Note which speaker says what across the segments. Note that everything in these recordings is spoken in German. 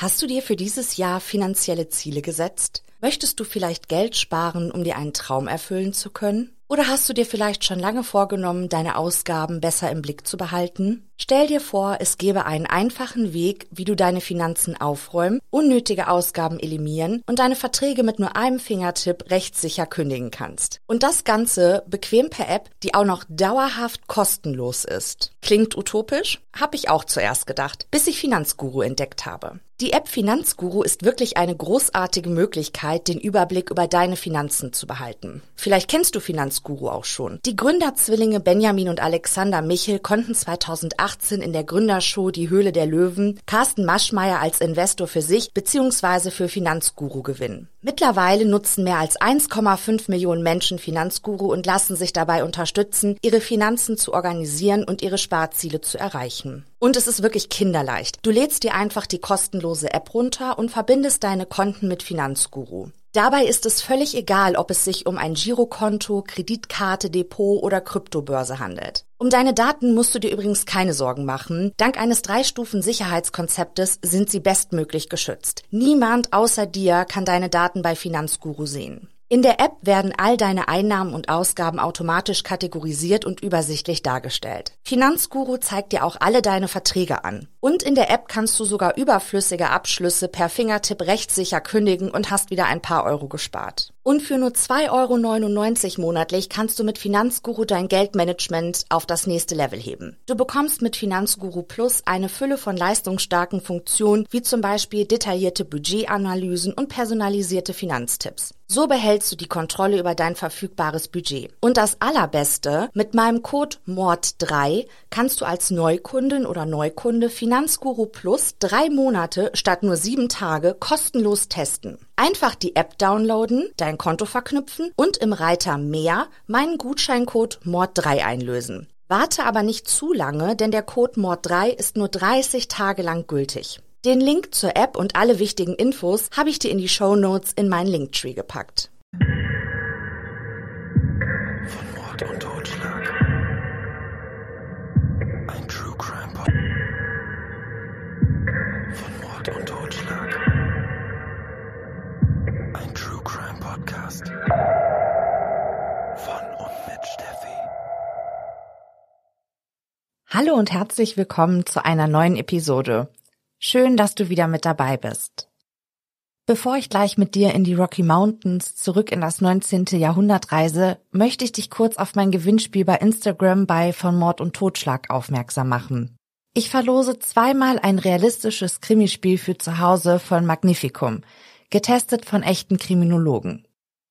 Speaker 1: Hast du dir für dieses Jahr finanzielle Ziele gesetzt? Möchtest du vielleicht Geld sparen, um dir einen Traum erfüllen zu können? Oder hast du dir vielleicht schon lange vorgenommen, deine Ausgaben besser im Blick zu behalten? Stell dir vor, es gäbe einen einfachen Weg, wie du deine Finanzen aufräumen, unnötige Ausgaben eliminieren und deine Verträge mit nur einem Fingertipp rechtssicher kündigen kannst. Und das Ganze bequem per App, die auch noch dauerhaft kostenlos ist. Klingt utopisch? Hab ich auch zuerst gedacht, bis ich Finanzguru entdeckt habe. Die App Finanzguru ist wirklich eine großartige Möglichkeit, den Überblick über deine Finanzen zu behalten. Vielleicht kennst du Finanzguru auch schon. Die Gründerzwillinge Benjamin und Alexander Michel konnten 2018 in der Gründershow Die Höhle der Löwen Carsten Maschmeyer als Investor für sich bzw. für Finanzguru gewinnen. Mittlerweile nutzen mehr als 1,5 Millionen Menschen Finanzguru und lassen sich dabei unterstützen, ihre Finanzen zu organisieren und ihre Sparziele zu erreichen. Und es ist wirklich kinderleicht. Du lädst dir einfach die kostenlose App runter und verbindest deine Konten mit Finanzguru. Dabei ist es völlig egal, ob es sich um ein Girokonto, Kreditkarte, Depot oder Kryptobörse handelt. Um deine Daten musst du dir übrigens keine Sorgen machen. Dank eines Drei-Stufen-Sicherheitskonzeptes sind sie bestmöglich geschützt. Niemand außer dir kann deine Daten bei Finanzguru sehen. In der App werden all deine Einnahmen und Ausgaben automatisch kategorisiert und übersichtlich dargestellt. Finanzguru zeigt dir auch alle deine Verträge an. Und in der App kannst du sogar überflüssige Abschlüsse per Fingertipp rechtssicher kündigen und hast wieder ein paar Euro gespart. Und für nur 2,99 Euro monatlich kannst du mit Finanzguru dein Geldmanagement auf das nächste Level heben. Du bekommst mit Finanzguru Plus eine Fülle von leistungsstarken Funktionen, wie zum Beispiel detaillierte Budgetanalysen und personalisierte Finanztipps. So behältst du die Kontrolle über dein verfügbares Budget. Und das Allerbeste, mit meinem Code MORD3 kannst du als Neukundin oder Neukunde Finanzguru Plus drei Monate statt nur sieben Tage kostenlos testen. Einfach die App downloaden, dein Konto verknüpfen und im Reiter Mehr meinen Gutscheincode MORD3 einlösen. Warte aber nicht zu lange, denn der Code MORD3 ist nur 30 Tage lang gültig. Den Link zur App und alle wichtigen Infos habe ich dir in die Show Notes in meinen Linktree gepackt.
Speaker 2: Podcast. Von und mit Steffi.
Speaker 1: Hallo und herzlich willkommen zu einer neuen Episode. Schön, dass du wieder mit dabei bist. Bevor ich gleich mit dir in die Rocky Mountains zurück in das 19. Jahrhundert reise, möchte ich dich kurz auf mein Gewinnspiel bei Instagram bei von Mord und Totschlag aufmerksam machen. Ich verlose zweimal ein realistisches Krimispiel für zu Hause von Magnificum, getestet von echten Kriminologen.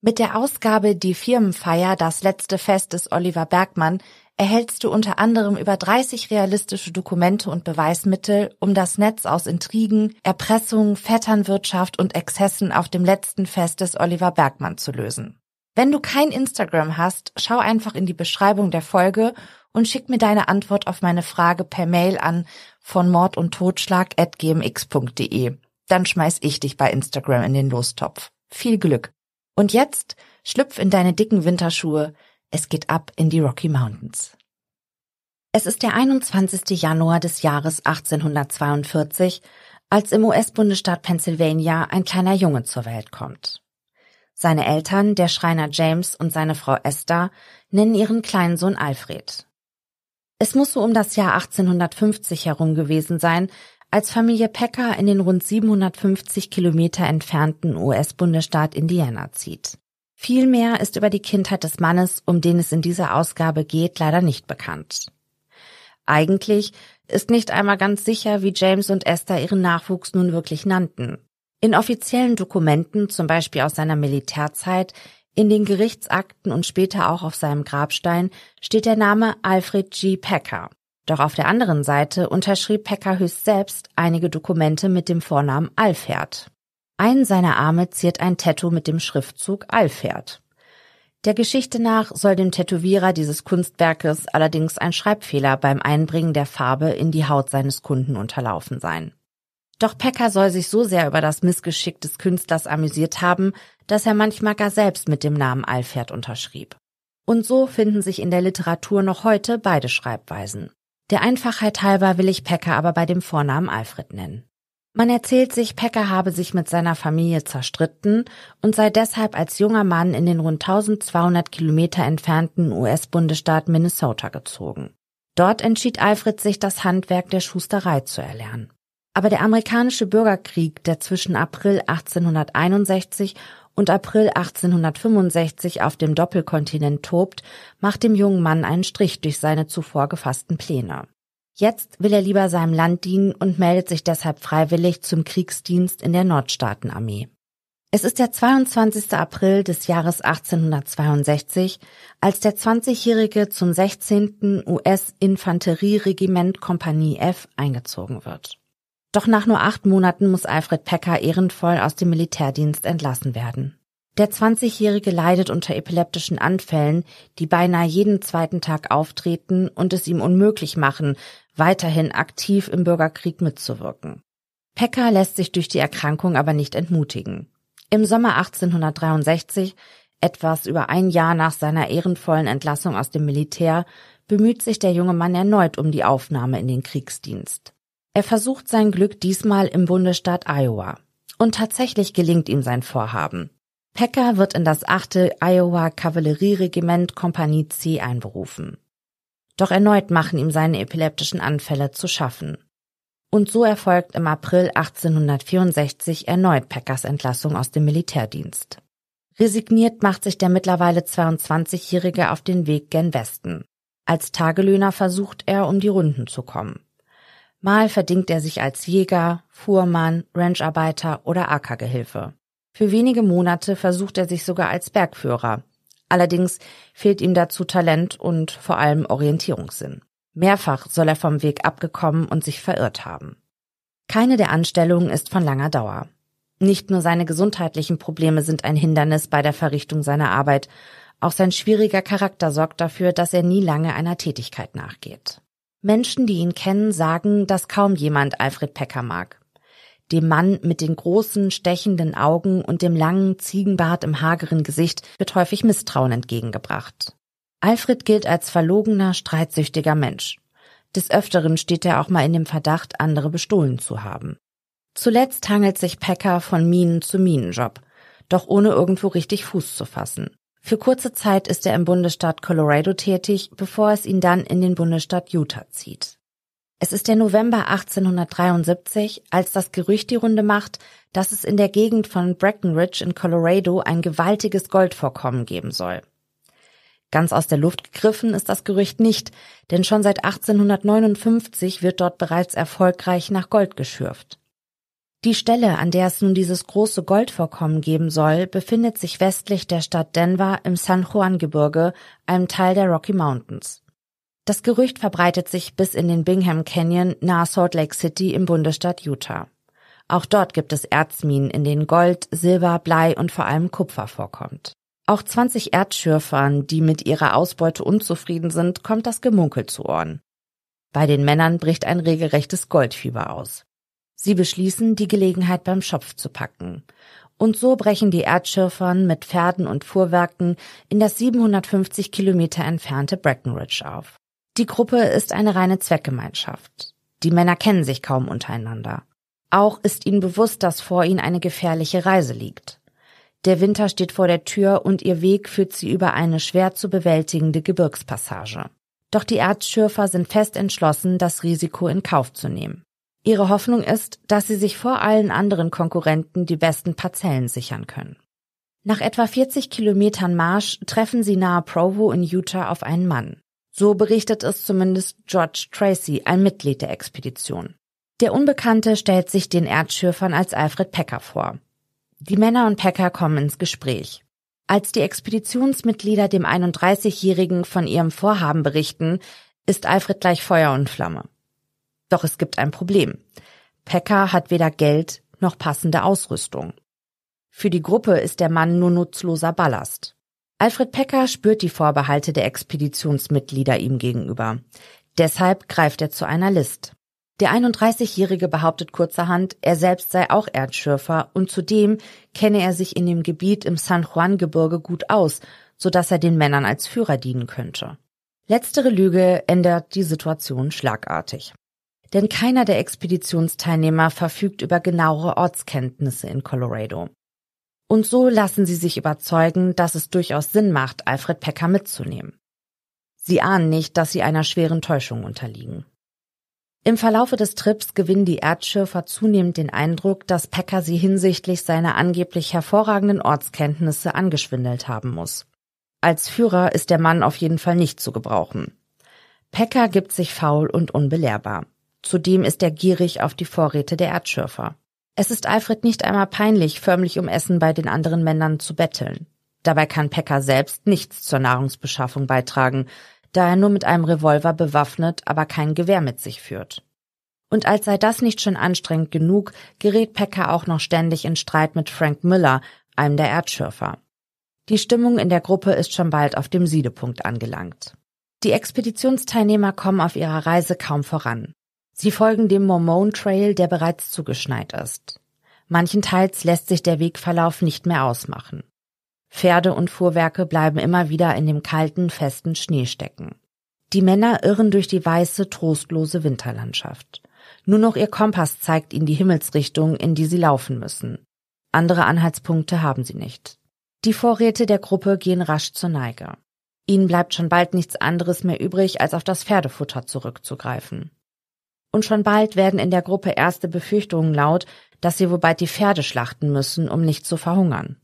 Speaker 1: Mit der Ausgabe Die Firmenfeier, das letzte Fest des Oliver Bergmann, erhältst du unter anderem über 30 realistische Dokumente und Beweismittel, um das Netz aus Intrigen, Erpressung, Vetternwirtschaft und Exzessen auf dem letzten Fest des Oliver Bergmann zu lösen. Wenn du kein Instagram hast, schau einfach in die Beschreibung der Folge und schick mir deine Antwort auf meine Frage per Mail an von Mord und Totschlag at gmx.de. Dann schmeiß ich dich bei Instagram in den Lostopf. Viel Glück. Und jetzt schlüpf in deine dicken Winterschuhe, es geht ab in die Rocky Mountains. Es ist der 21. Januar des Jahres 1842, als im US-Bundesstaat Pennsylvania ein kleiner Junge zur Welt kommt. Seine Eltern, der Schreiner James und seine Frau Esther, nennen ihren kleinen Sohn Alfred. Es muss so um das Jahr 1850 herum gewesen sein, als Familie Packer in den rund 750 Kilometer entfernten US-Bundesstaat Indiana zieht. Viel mehr ist über die Kindheit des Mannes, um den es in dieser Ausgabe geht, leider nicht bekannt. Eigentlich ist nicht einmal ganz sicher, wie James und Esther ihren Nachwuchs nun wirklich nannten. In offiziellen Dokumenten, zum Beispiel aus seiner Militärzeit, in den Gerichtsakten und später auch auf seinem Grabstein steht der Name Alfred G. Packer. Doch auf der anderen Seite unterschrieb Peckerhüst selbst einige Dokumente mit dem Vornamen Alferd. Einen seiner Arme ziert ein Tattoo mit dem Schriftzug Alferd. Der Geschichte nach soll dem Tätowierer dieses Kunstwerkes allerdings ein Schreibfehler beim Einbringen der Farbe in die Haut seines Kunden unterlaufen sein. Doch Pecker soll sich so sehr über das Missgeschick des Künstlers amüsiert haben, dass er manchmal gar selbst mit dem Namen Alferd unterschrieb. Und so finden sich in der Literatur noch heute beide Schreibweisen. Der Einfachheit halber will ich Pecker aber bei dem Vornamen Alfred nennen. Man erzählt sich, Pecker habe sich mit seiner Familie zerstritten und sei deshalb als junger Mann in den rund 1200 Kilometer entfernten US-Bundesstaat Minnesota gezogen. Dort entschied Alfred sich, das Handwerk der Schusterei zu erlernen. Aber der amerikanische Bürgerkrieg, der zwischen April 1861 und April 1865 auf dem Doppelkontinent tobt, macht dem jungen Mann einen Strich durch seine zuvor gefassten Pläne. Jetzt will er lieber seinem Land dienen und meldet sich deshalb freiwillig zum Kriegsdienst in der Nordstaatenarmee. Es ist der 22. April des Jahres 1862, als der 20-Jährige zum 16. US-Infanterieregiment Kompanie F eingezogen wird. Doch nach nur acht Monaten muss Alfred Pecker ehrenvoll aus dem Militärdienst entlassen werden. Der 20-Jährige leidet unter epileptischen Anfällen, die beinahe jeden zweiten Tag auftreten und es ihm unmöglich machen, weiterhin aktiv im Bürgerkrieg mitzuwirken. Pecker lässt sich durch die Erkrankung aber nicht entmutigen. Im Sommer 1863, etwas über ein Jahr nach seiner ehrenvollen Entlassung aus dem Militär, bemüht sich der junge Mann erneut um die Aufnahme in den Kriegsdienst. Er versucht sein Glück diesmal im Bundesstaat Iowa. Und tatsächlich gelingt ihm sein Vorhaben. Pecker wird in das achte Iowa Kavallerieregiment Kompanie C einberufen. Doch erneut machen ihm seine epileptischen Anfälle zu schaffen. Und so erfolgt im April 1864 erneut Peckers Entlassung aus dem Militärdienst. Resigniert macht sich der mittlerweile 22-Jährige auf den Weg gen Westen. Als Tagelöhner versucht er, um die Runden zu kommen. Mal verdingt er sich als Jäger, Fuhrmann, Rancharbeiter oder Ackergehilfe. Für wenige Monate versucht er sich sogar als Bergführer. Allerdings fehlt ihm dazu Talent und vor allem Orientierungssinn. Mehrfach soll er vom Weg abgekommen und sich verirrt haben. Keine der Anstellungen ist von langer Dauer. Nicht nur seine gesundheitlichen Probleme sind ein Hindernis bei der Verrichtung seiner Arbeit, auch sein schwieriger Charakter sorgt dafür, dass er nie lange einer Tätigkeit nachgeht. Menschen, die ihn kennen, sagen, dass kaum jemand Alfred Pecker mag. Dem Mann mit den großen, stechenden Augen und dem langen Ziegenbart im hageren Gesicht wird häufig Misstrauen entgegengebracht. Alfred gilt als verlogener, streitsüchtiger Mensch. Des Öfteren steht er auch mal in dem Verdacht, andere bestohlen zu haben. Zuletzt hangelt sich Pecker von Minen zu Minenjob, doch ohne irgendwo richtig Fuß zu fassen. Für kurze Zeit ist er im Bundesstaat Colorado tätig, bevor es ihn dann in den Bundesstaat Utah zieht. Es ist der November 1873, als das Gerücht die Runde macht, dass es in der Gegend von Breckenridge in Colorado ein gewaltiges Goldvorkommen geben soll. Ganz aus der Luft gegriffen ist das Gerücht nicht, denn schon seit 1859 wird dort bereits erfolgreich nach Gold geschürft. Die Stelle, an der es nun dieses große Goldvorkommen geben soll, befindet sich westlich der Stadt Denver im San Juan Gebirge, einem Teil der Rocky Mountains. Das Gerücht verbreitet sich bis in den Bingham Canyon nahe Salt Lake City im Bundesstaat Utah. Auch dort gibt es Erzminen, in denen Gold, Silber, Blei und vor allem Kupfer vorkommt. Auch 20 Erdschürfern, die mit ihrer Ausbeute unzufrieden sind, kommt das Gemunkel zu Ohren. Bei den Männern bricht ein regelrechtes Goldfieber aus. Sie beschließen, die Gelegenheit beim Schopf zu packen. Und so brechen die Erdschürfern mit Pferden und Fuhrwerken in das 750 Kilometer entfernte Breckenridge auf. Die Gruppe ist eine reine Zweckgemeinschaft. Die Männer kennen sich kaum untereinander. Auch ist ihnen bewusst, dass vor ihnen eine gefährliche Reise liegt. Der Winter steht vor der Tür und ihr Weg führt sie über eine schwer zu bewältigende Gebirgspassage. Doch die Erzschürfer sind fest entschlossen, das Risiko in Kauf zu nehmen. Ihre Hoffnung ist, dass sie sich vor allen anderen Konkurrenten die besten Parzellen sichern können. Nach etwa 40 Kilometern Marsch treffen sie nahe Provo in Utah auf einen Mann. So berichtet es zumindest George Tracy, ein Mitglied der Expedition. Der Unbekannte stellt sich den Erdschürfern als Alfred Pecker vor. Die Männer und Pecker kommen ins Gespräch. Als die Expeditionsmitglieder dem 31-Jährigen von ihrem Vorhaben berichten, ist Alfred gleich Feuer und Flamme. Doch es gibt ein Problem. Pecker hat weder Geld noch passende Ausrüstung. Für die Gruppe ist der Mann nur nutzloser Ballast. Alfred Pecker spürt die Vorbehalte der Expeditionsmitglieder ihm gegenüber. Deshalb greift er zu einer List. Der 31-Jährige behauptet kurzerhand, er selbst sei auch Erdschürfer und zudem kenne er sich in dem Gebiet im San Juan-Gebirge gut aus, so dass er den Männern als Führer dienen könnte. Letztere Lüge ändert die Situation schlagartig. Denn keiner der Expeditionsteilnehmer verfügt über genauere Ortskenntnisse in Colorado. Und so lassen sie sich überzeugen, dass es durchaus Sinn macht, Alfred Pecker mitzunehmen. Sie ahnen nicht, dass sie einer schweren Täuschung unterliegen. Im Verlaufe des Trips gewinnen die Erdschürfer zunehmend den Eindruck, dass Pecker sie hinsichtlich seiner angeblich hervorragenden Ortskenntnisse angeschwindelt haben muss. Als Führer ist der Mann auf jeden Fall nicht zu gebrauchen. Pecker gibt sich faul und unbelehrbar. Zudem ist er gierig auf die Vorräte der Erdschürfer. Es ist Alfred nicht einmal peinlich, förmlich um Essen bei den anderen Männern zu betteln. Dabei kann Pecker selbst nichts zur Nahrungsbeschaffung beitragen, da er nur mit einem Revolver bewaffnet, aber kein Gewehr mit sich führt. Und als sei das nicht schon anstrengend genug, gerät Pecker auch noch ständig in Streit mit Frank Miller, einem der Erdschürfer. Die Stimmung in der Gruppe ist schon bald auf dem Siedepunkt angelangt. Die Expeditionsteilnehmer kommen auf ihrer Reise kaum voran. Sie folgen dem Mormon Trail, der bereits zugeschneit ist. Manchenteils lässt sich der Wegverlauf nicht mehr ausmachen. Pferde und Fuhrwerke bleiben immer wieder in dem kalten, festen Schnee stecken. Die Männer irren durch die weiße, trostlose Winterlandschaft. Nur noch ihr Kompass zeigt ihnen die Himmelsrichtung, in die sie laufen müssen. Andere Anhaltspunkte haben sie nicht. Die Vorräte der Gruppe gehen rasch zur Neige. Ihnen bleibt schon bald nichts anderes mehr übrig, als auf das Pferdefutter zurückzugreifen und schon bald werden in der Gruppe erste Befürchtungen laut, dass sie wohl bald die Pferde schlachten müssen, um nicht zu verhungern.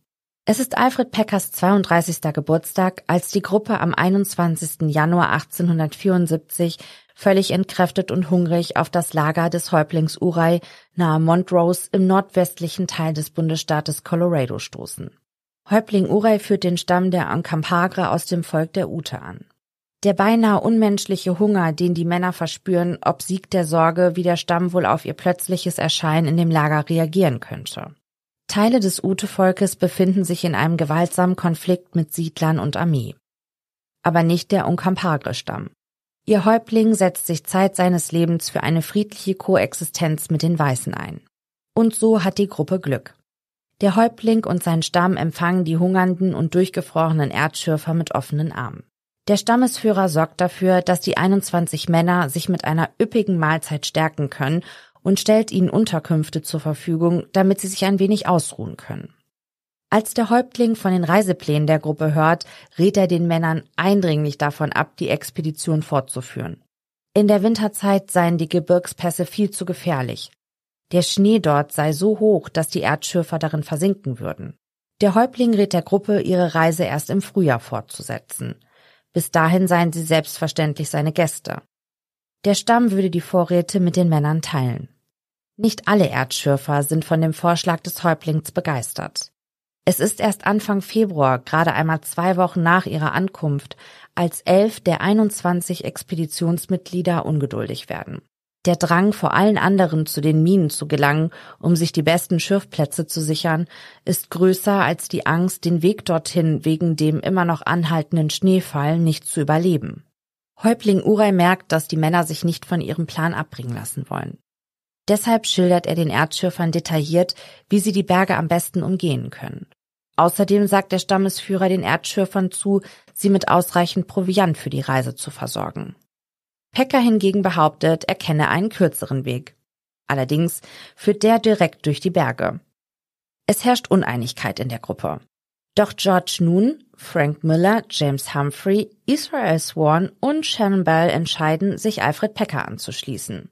Speaker 1: Es ist Alfred Peckers 32. Geburtstag, als die Gruppe am 21. Januar 1874 völlig entkräftet und hungrig auf das Lager des Häuptlings Uray nahe Montrose im nordwestlichen Teil des Bundesstaates Colorado stoßen. Häuptling Uray führt den Stamm der Ancampagre aus dem Volk der Ute an. Der beinahe unmenschliche Hunger, den die Männer verspüren, obsiegt der Sorge, wie der Stamm wohl auf ihr plötzliches Erscheinen in dem Lager reagieren könnte. Teile des Ute-Volkes befinden sich in einem gewaltsamen Konflikt mit Siedlern und Armee. Aber nicht der Unkampagre-Stamm. Ihr Häuptling setzt sich Zeit seines Lebens für eine friedliche Koexistenz mit den Weißen ein. Und so hat die Gruppe Glück. Der Häuptling und sein Stamm empfangen die hungernden und durchgefrorenen Erdschürfer mit offenen Armen. Der Stammesführer sorgt dafür, dass die 21 Männer sich mit einer üppigen Mahlzeit stärken können und stellt ihnen Unterkünfte zur Verfügung, damit sie sich ein wenig ausruhen können. Als der Häuptling von den Reiseplänen der Gruppe hört, rät er den Männern eindringlich davon ab, die Expedition fortzuführen. In der Winterzeit seien die Gebirgspässe viel zu gefährlich. Der Schnee dort sei so hoch, dass die Erdschürfer darin versinken würden. Der Häuptling rät der Gruppe, ihre Reise erst im Frühjahr fortzusetzen. Bis dahin seien sie selbstverständlich seine Gäste. Der Stamm würde die Vorräte mit den Männern teilen. Nicht alle Erdschürfer sind von dem Vorschlag des Häuptlings begeistert. Es ist erst Anfang Februar, gerade einmal zwei Wochen nach ihrer Ankunft, als elf der 21 Expeditionsmitglieder ungeduldig werden. Der Drang, vor allen anderen zu den Minen zu gelangen, um sich die besten Schürfplätze zu sichern, ist größer als die Angst, den Weg dorthin wegen dem immer noch anhaltenden Schneefall nicht zu überleben. Häuptling Uray merkt, dass die Männer sich nicht von ihrem Plan abbringen lassen wollen. Deshalb schildert er den Erdschürfern detailliert, wie sie die Berge am besten umgehen können. Außerdem sagt der Stammesführer den Erdschürfern zu, sie mit ausreichend Proviant für die Reise zu versorgen. Pecker hingegen behauptet, er kenne einen kürzeren Weg. Allerdings führt der direkt durch die Berge. Es herrscht Uneinigkeit in der Gruppe. Doch George Noon, Frank Miller, James Humphrey, Israel Swan und Shannon Bell entscheiden, sich Alfred Pecker anzuschließen.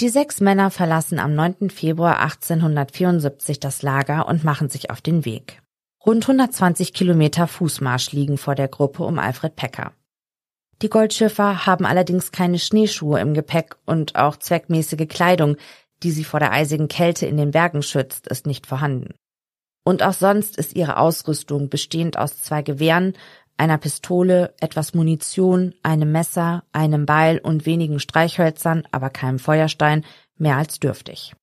Speaker 1: Die sechs Männer verlassen am 9. Februar 1874 das Lager und machen sich auf den Weg. Rund 120 Kilometer Fußmarsch liegen vor der Gruppe um Alfred Pecker. Die Goldschiffer haben allerdings keine Schneeschuhe im Gepäck und auch zweckmäßige Kleidung, die sie vor der eisigen Kälte in den Bergen schützt, ist nicht vorhanden. Und auch sonst ist ihre Ausrüstung bestehend aus zwei Gewehren, einer Pistole, etwas Munition, einem Messer, einem Beil und wenigen Streichhölzern, aber keinem Feuerstein, mehr als dürftig.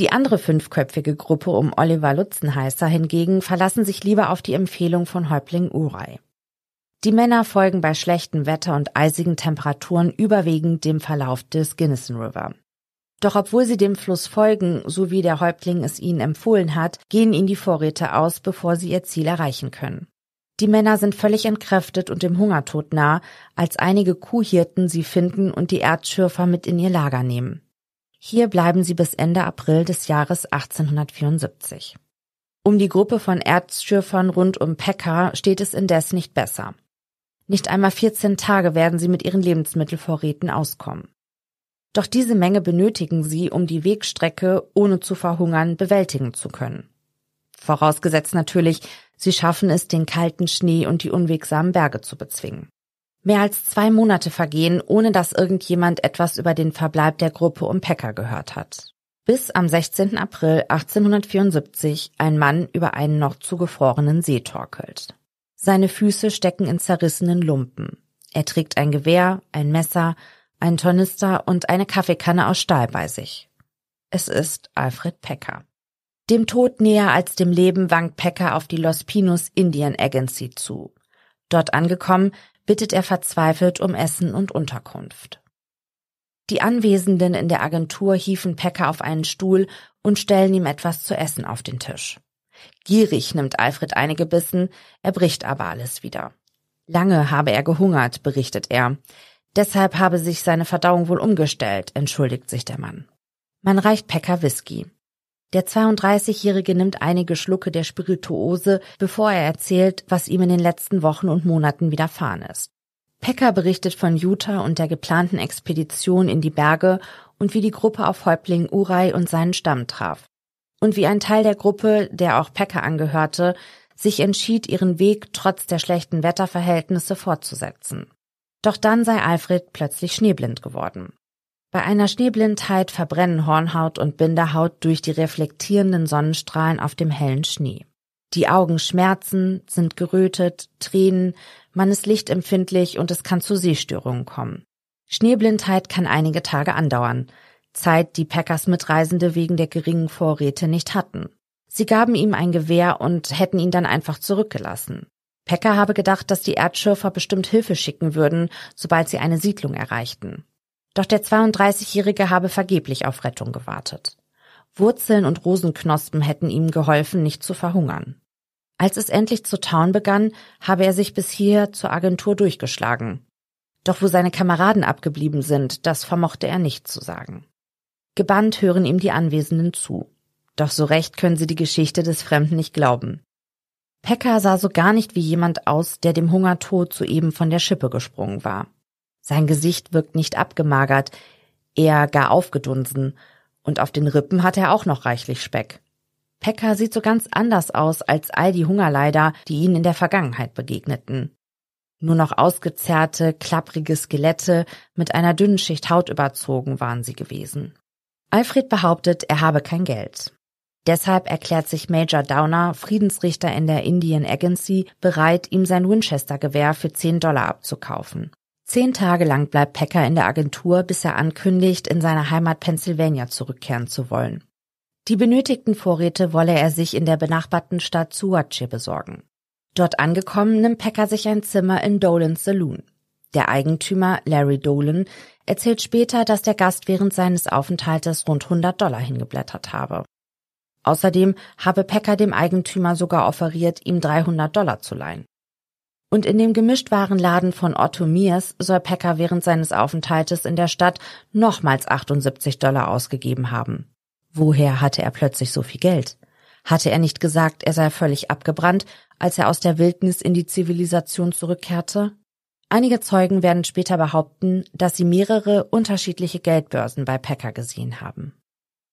Speaker 1: Die andere fünfköpfige Gruppe um Oliver Lutzenheißer hingegen verlassen sich lieber auf die Empfehlung von Häuptling Urei. Die Männer folgen bei schlechtem Wetter und eisigen Temperaturen überwiegend dem Verlauf des Gunnison River. Doch obwohl sie dem Fluss folgen, so wie der Häuptling es ihnen empfohlen hat, gehen ihnen die Vorräte aus, bevor sie ihr Ziel erreichen können. Die Männer sind völlig entkräftet und dem Hungertod nah, als einige Kuhhirten sie finden und die Erdschürfer mit in ihr Lager nehmen. Hier bleiben sie bis Ende April des Jahres 1874. Um die Gruppe von Erzschürfern rund um Pekka steht es indes nicht besser. Nicht einmal 14 Tage werden sie mit ihren Lebensmittelvorräten auskommen. Doch diese Menge benötigen sie, um die Wegstrecke, ohne zu verhungern, bewältigen zu können. Vorausgesetzt natürlich, sie schaffen es, den kalten Schnee und die unwegsamen Berge zu bezwingen. Mehr als zwei Monate vergehen, ohne dass irgendjemand etwas über den Verbleib der Gruppe um Pecker gehört hat. Bis am 16. April 1874 ein Mann über einen noch zugefrorenen See torkelt. Seine Füße stecken in zerrissenen Lumpen. Er trägt ein Gewehr, ein Messer, einen Tornister und eine Kaffeekanne aus Stahl bei sich. Es ist Alfred Pecker. Dem Tod näher als dem Leben wankt Pecker auf die Los Pinos Indian Agency zu. Dort angekommen, bittet er verzweifelt um Essen und Unterkunft. Die Anwesenden in der Agentur hieven Pecker auf einen Stuhl und stellen ihm etwas zu essen auf den Tisch. Gierig nimmt Alfred einige Bissen, er bricht aber alles wieder. Lange habe er gehungert, berichtet er. Deshalb habe sich seine Verdauung wohl umgestellt, entschuldigt sich der Mann. Man reicht Pecker Whisky. Der 32-Jährige nimmt einige Schlucke der Spirituose, bevor er erzählt, was ihm in den letzten Wochen und Monaten widerfahren ist. Pecker berichtet von Utah und der geplanten Expedition in die Berge und wie die Gruppe auf Häuptling Urai und seinen Stamm traf. Und wie ein Teil der Gruppe, der auch Pecker angehörte, sich entschied, ihren Weg trotz der schlechten Wetterverhältnisse fortzusetzen. Doch dann sei Alfred plötzlich schneeblind geworden. Bei einer Schneeblindheit verbrennen Hornhaut und Binderhaut durch die reflektierenden Sonnenstrahlen auf dem hellen Schnee. Die Augen schmerzen, sind gerötet, Tränen, man ist lichtempfindlich und es kann zu Sehstörungen kommen. Schneeblindheit kann einige Tage andauern, Zeit, die Packers Mitreisende wegen der geringen Vorräte nicht hatten. Sie gaben ihm ein Gewehr und hätten ihn dann einfach zurückgelassen. Packer habe gedacht, dass die Erdschürfer bestimmt Hilfe schicken würden, sobald sie eine Siedlung erreichten. Doch der 32-Jährige habe vergeblich auf Rettung gewartet. Wurzeln und Rosenknospen hätten ihm geholfen, nicht zu verhungern. Als es endlich zu tauen begann, habe er sich bis hier zur Agentur durchgeschlagen. Doch wo seine Kameraden abgeblieben sind, das vermochte er nicht zu sagen. Gebannt hören ihm die Anwesenden zu. Doch so recht können sie die Geschichte des Fremden nicht glauben. Pekka sah so gar nicht wie jemand aus, der dem Hungertod soeben von der Schippe gesprungen war. Sein Gesicht wirkt nicht abgemagert, eher gar aufgedunsen, und auf den Rippen hat er auch noch reichlich Speck. Pekka sieht so ganz anders aus als all die Hungerleider, die ihnen in der Vergangenheit begegneten. Nur noch ausgezerrte, klapprige Skelette mit einer dünnen Schicht Haut überzogen waren sie gewesen. Alfred behauptet, er habe kein Geld. Deshalb erklärt sich Major Downer, Friedensrichter in der Indian Agency, bereit, ihm sein Winchester-Gewehr für 10 Dollar abzukaufen. Zehn Tage lang bleibt Pecker in der Agentur, bis er ankündigt, in seine Heimat Pennsylvania zurückkehren zu wollen. Die benötigten Vorräte wolle er sich in der benachbarten Stadt Suache besorgen. Dort angekommen nimmt Pecker sich ein Zimmer in Dolan's Saloon. Der Eigentümer Larry Dolan erzählt später, dass der Gast während seines Aufenthaltes rund 100 Dollar hingeblättert habe. Außerdem habe Pecker dem Eigentümer sogar offeriert, ihm 300 Dollar zu leihen. Und in dem Gemischtwarenladen von Otto Miers soll Pecker während seines Aufenthaltes in der Stadt nochmals 78 Dollar ausgegeben haben. Woher hatte er plötzlich so viel Geld? Hatte er nicht gesagt, er sei völlig abgebrannt, als er aus der Wildnis in die Zivilisation zurückkehrte? Einige Zeugen werden später behaupten, dass sie mehrere unterschiedliche Geldbörsen bei Packer gesehen haben.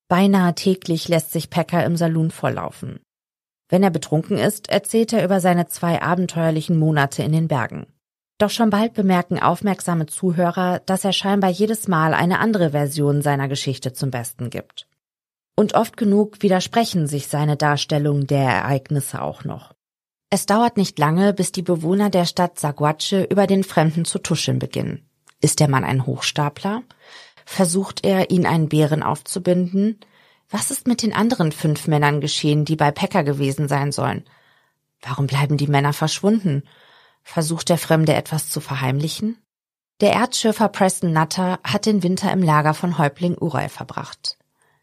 Speaker 1: Beinahe täglich lässt sich Packer im Saloon volllaufen. Wenn er betrunken ist, erzählt er über seine zwei abenteuerlichen Monate in den Bergen. Doch schon bald bemerken aufmerksame Zuhörer, dass er scheinbar jedes Mal eine andere Version seiner Geschichte zum Besten gibt. Und oft genug widersprechen sich seine Darstellungen der Ereignisse auch noch. Es dauert nicht lange, bis die Bewohner der Stadt Saguache über den Fremden zu tuscheln beginnen. Ist der Mann ein Hochstapler? Versucht er, ihn einen Bären aufzubinden? Was ist mit den anderen fünf Männern geschehen, die bei Pekka gewesen sein sollen? Warum bleiben die Männer verschwunden? Versucht der Fremde etwas zu verheimlichen? Der Erdschürfer Preston Nutter hat den Winter im Lager von Häuptling Uray verbracht.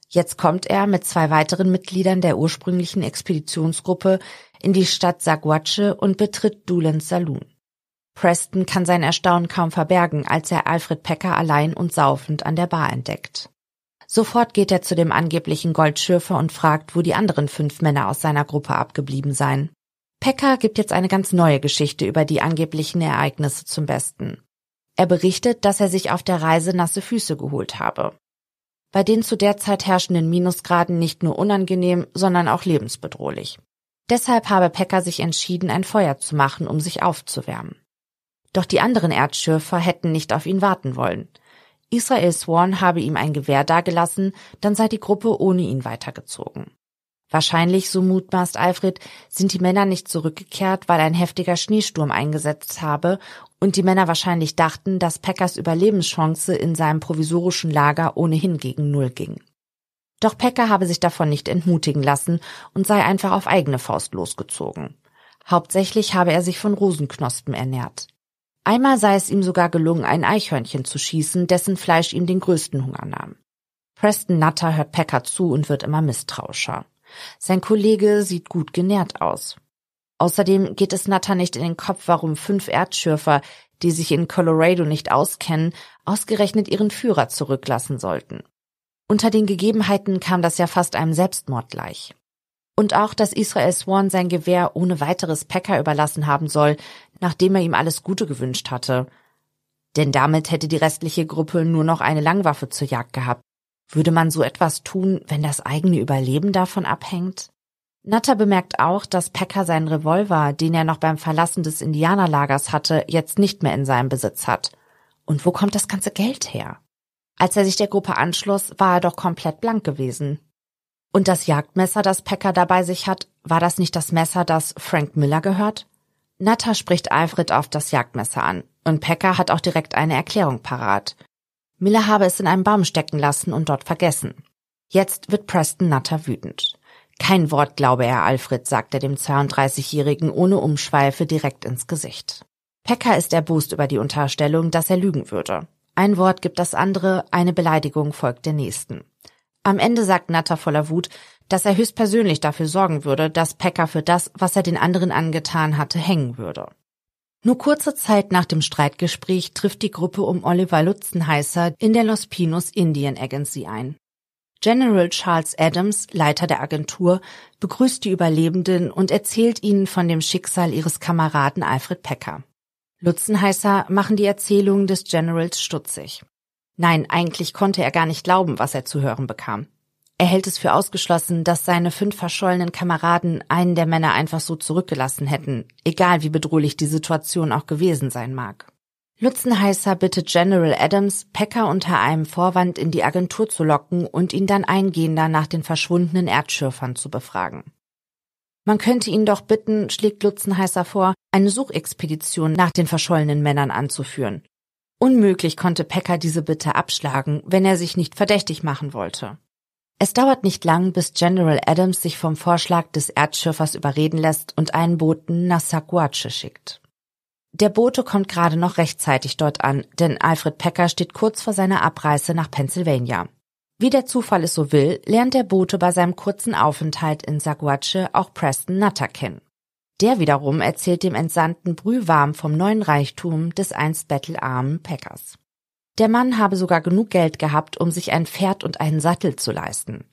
Speaker 1: Jetzt kommt er mit zwei weiteren Mitgliedern der ursprünglichen Expeditionsgruppe in die Stadt Saguache und betritt Dulens Saloon. Preston kann sein Erstaunen kaum verbergen, als er Alfred Pecker allein und saufend an der Bar entdeckt. Sofort geht er zu dem angeblichen Goldschürfer und fragt, wo die anderen fünf Männer aus seiner Gruppe abgeblieben seien. Pecker gibt jetzt eine ganz neue Geschichte über die angeblichen Ereignisse zum Besten. Er berichtet, dass er sich auf der Reise nasse Füße geholt habe. Bei den zu der Zeit herrschenden Minusgraden nicht nur unangenehm, sondern auch lebensbedrohlich. Deshalb habe Pecker sich entschieden, ein Feuer zu machen, um sich aufzuwärmen. Doch die anderen Erdschürfer hätten nicht auf ihn warten wollen. Israel Swan habe ihm ein Gewehr dagelassen, dann sei die Gruppe ohne ihn weitergezogen. Wahrscheinlich, so mutmaßt Alfred, sind die Männer nicht zurückgekehrt, weil ein heftiger Schneesturm eingesetzt habe und die Männer wahrscheinlich dachten, dass Packers Überlebenschance in seinem provisorischen Lager ohnehin gegen Null ging. Doch Packer habe sich davon nicht entmutigen lassen und sei einfach auf eigene Faust losgezogen. Hauptsächlich habe er sich von Rosenknospen ernährt. Einmal sei es ihm sogar gelungen, ein Eichhörnchen zu schießen, dessen Fleisch ihm den größten Hunger nahm. Preston Nutter hört Packer zu und wird immer misstrauischer. Sein Kollege sieht gut genährt aus. Außerdem geht es Nutter nicht in den Kopf, warum fünf Erdschürfer, die sich in Colorado nicht auskennen, ausgerechnet ihren Führer zurücklassen sollten. Unter den Gegebenheiten kam das ja fast einem Selbstmord gleich. Und auch, dass Israel Swan sein Gewehr ohne weiteres Packer überlassen haben soll, nachdem er ihm alles Gute gewünscht hatte. Denn damit hätte die restliche Gruppe nur noch eine Langwaffe zur Jagd gehabt. Würde man so etwas tun, wenn das eigene Überleben davon abhängt? Natter bemerkt auch, dass Packer seinen Revolver, den er noch beim Verlassen des Indianerlagers hatte, jetzt nicht mehr in seinem Besitz hat. Und wo kommt das ganze Geld her? Als er sich der Gruppe anschloss, war er doch komplett blank gewesen. Und das Jagdmesser, das Packer dabei sich hat, war das nicht das Messer, das Frank Miller gehört? Natter spricht Alfred auf das Jagdmesser an und Packer hat auch direkt eine Erklärung parat. Miller habe es in einem Baum stecken lassen und dort vergessen. Jetzt wird Preston Natter wütend. Kein Wort glaube er, Alfred, sagt er dem 32-Jährigen ohne Umschweife direkt ins Gesicht. Packer ist erbost über die Unterstellung, dass er lügen würde. Ein Wort gibt das andere, eine Beleidigung folgt der nächsten. Am Ende sagt Natter voller Wut, dass er höchstpersönlich dafür sorgen würde, dass Packer für das, was er den anderen angetan hatte, hängen würde. Nur kurze Zeit nach dem Streitgespräch trifft die Gruppe um Oliver Lutzenheißer in der Los Pinos Indian Agency ein. General Charles Adams, Leiter der Agentur, begrüßt die Überlebenden und erzählt ihnen von dem Schicksal ihres Kameraden Alfred Packer. Lutzenheißer machen die Erzählungen des Generals stutzig. Nein, eigentlich konnte er gar nicht glauben, was er zu hören bekam. Er hält es für ausgeschlossen, dass seine fünf verschollenen Kameraden einen der Männer einfach so zurückgelassen hätten, egal wie bedrohlich die Situation auch gewesen sein mag. Lutzenheißer bittet General Adams, Packer unter einem Vorwand in die Agentur zu locken und ihn dann eingehender nach den verschwundenen Erdschürfern zu befragen. Man könnte ihn doch bitten, schlägt Lutzenheißer vor, eine Suchexpedition nach den verschollenen Männern anzuführen. Unmöglich konnte Packer diese Bitte abschlagen, wenn er sich nicht verdächtig machen wollte. Es dauert nicht lang, bis General Adams sich vom Vorschlag des Erdschürfers überreden lässt und einen Boten nach Saguache schickt. Der Bote kommt gerade noch rechtzeitig dort an, denn Alfred Packer steht kurz vor seiner Abreise nach Pennsylvania. Wie der Zufall es so will, lernt der Bote bei seinem kurzen Aufenthalt in Saguache auch Preston Nutter kennen. Der wiederum erzählt dem Entsandten brühwarm vom neuen Reichtum des einst bettelarmen Packers. Der Mann habe sogar genug Geld gehabt, um sich ein Pferd und einen Sattel zu leisten.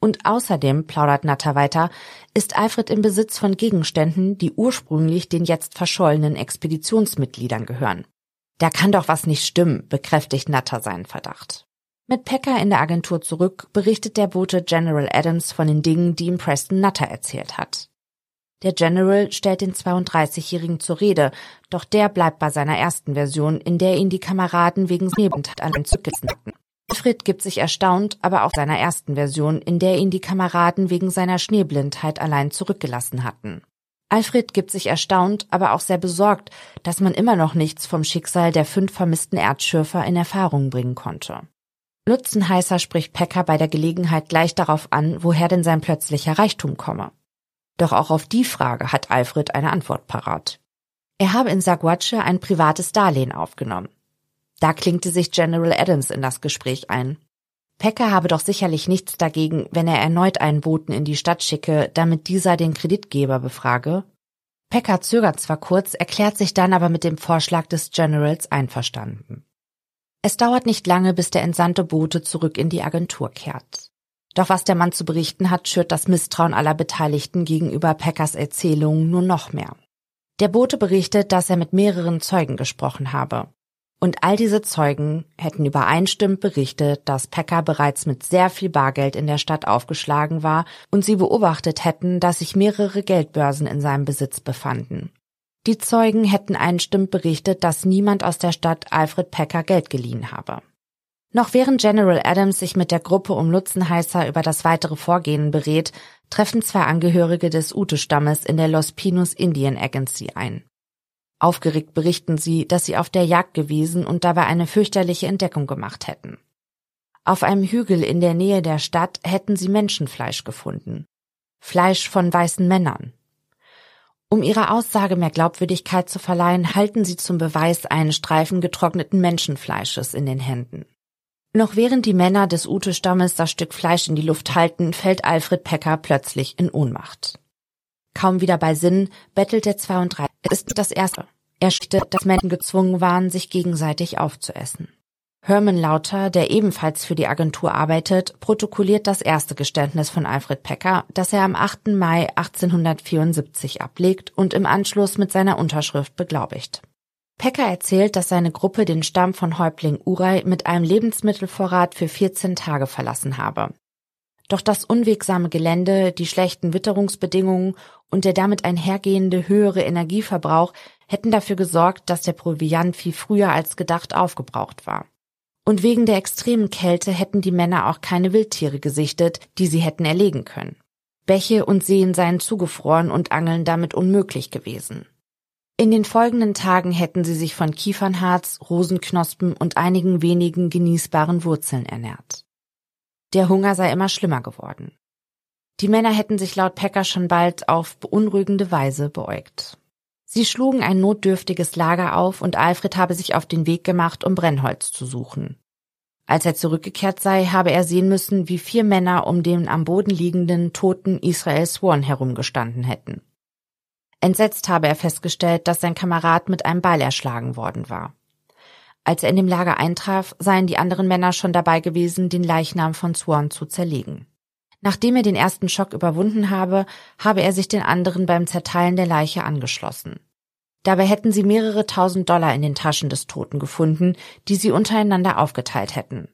Speaker 1: Und außerdem, plaudert Natter weiter, ist Alfred im Besitz von Gegenständen, die ursprünglich den jetzt verschollenen Expeditionsmitgliedern gehören. Da kann doch was nicht stimmen, bekräftigt Natter seinen Verdacht. Mit Packer in der Agentur zurück berichtet der Bote General Adams von den Dingen, die ihm Preston Nutter erzählt hat. Der General stellt den 32-Jährigen zur Rede, doch der bleibt bei seiner ersten Version, in der ihn die Kameraden wegen Nebentat an zurückgelassen hatten. Alfred gibt sich erstaunt, aber auch seiner ersten Version, in der ihn die Kameraden wegen seiner Schneeblindheit allein zurückgelassen hatten. Alfred gibt sich erstaunt, aber auch sehr besorgt, dass man immer noch nichts vom Schicksal der fünf vermissten Erdschürfer in Erfahrung bringen konnte. Lutzenheißer spricht Pecker bei der Gelegenheit gleich darauf an, woher denn sein plötzlicher Reichtum komme. Doch auch auf die Frage hat Alfred eine Antwort parat. Er habe in Saguache ein privates Darlehen aufgenommen. Da klingte sich General Adams in das Gespräch ein. Pecker habe doch sicherlich nichts dagegen, wenn er erneut einen Boten in die Stadt schicke, damit dieser den Kreditgeber befrage. Pecker zögert zwar kurz, erklärt sich dann aber mit dem Vorschlag des Generals einverstanden. Es dauert nicht lange, bis der entsandte Bote zurück in die Agentur kehrt. Doch was der Mann zu berichten hat, schürt das Misstrauen aller Beteiligten gegenüber Peckers Erzählungen nur noch mehr. Der Bote berichtet, dass er mit mehreren Zeugen gesprochen habe. Und all diese Zeugen hätten übereinstimmend berichtet, dass Pecker bereits mit sehr viel Bargeld in der Stadt aufgeschlagen war und sie beobachtet hätten, dass sich mehrere Geldbörsen in seinem Besitz befanden. Die Zeugen hätten einstimmend berichtet, dass niemand aus der Stadt Alfred Pecker Geld geliehen habe. Noch während General Adams sich mit der Gruppe um Lutzenheißer über das weitere Vorgehen berät, treffen zwei Angehörige des Ute-Stammes in der Los Pinos Indian Agency ein. Aufgeregt berichten sie, dass sie auf der Jagd gewesen und dabei eine fürchterliche Entdeckung gemacht hätten. Auf einem Hügel in der Nähe der Stadt hätten sie Menschenfleisch gefunden. Fleisch von weißen Männern. Um ihrer Aussage mehr Glaubwürdigkeit zu verleihen, halten sie zum Beweis einen Streifen getrockneten Menschenfleisches in den Händen. Noch während die Männer des Ute-Stammes das Stück Fleisch in die Luft halten, fällt Alfred Pecker plötzlich in Ohnmacht. Kaum wieder bei Sinn, bettelt der 32. Es ist das erste. Er schickte, dass Menschen gezwungen waren, sich gegenseitig aufzuessen. Herman Lauter, der ebenfalls für die Agentur arbeitet, protokolliert das erste Geständnis von Alfred Pecker, das er am 8. Mai 1874 ablegt und im Anschluss mit seiner Unterschrift beglaubigt. Pecker erzählt, dass seine Gruppe den Stamm von Häuptling Uray mit einem Lebensmittelvorrat für 14 Tage verlassen habe. Doch das unwegsame Gelände, die schlechten Witterungsbedingungen und der damit einhergehende höhere Energieverbrauch hätten dafür gesorgt, dass der Proviant viel früher als gedacht aufgebraucht war. Und wegen der extremen Kälte hätten die Männer auch keine Wildtiere gesichtet, die sie hätten erlegen können. Bäche und Seen seien zugefroren und Angeln damit unmöglich gewesen. In den folgenden Tagen hätten sie sich von Kiefernharz, Rosenknospen und einigen wenigen genießbaren Wurzeln ernährt. Der Hunger sei immer schlimmer geworden. Die Männer hätten sich laut Pecker schon bald auf beunruhigende Weise beäugt. Sie schlugen ein notdürftiges Lager auf und Alfred habe sich auf den Weg gemacht, um Brennholz zu suchen. Als er zurückgekehrt sei, habe er sehen müssen, wie vier Männer um den am Boden liegenden toten Israel Swan herumgestanden hätten. Entsetzt habe er festgestellt, dass sein Kamerad mit einem Beil erschlagen worden war. Als er in dem Lager eintraf, seien die anderen Männer schon dabei gewesen, den Leichnam von Swan zu zerlegen. Nachdem er den ersten Schock überwunden habe, habe er sich den anderen beim Zerteilen der Leiche angeschlossen. Dabei hätten sie mehrere tausend Dollar in den Taschen des Toten gefunden, die sie untereinander aufgeteilt hätten.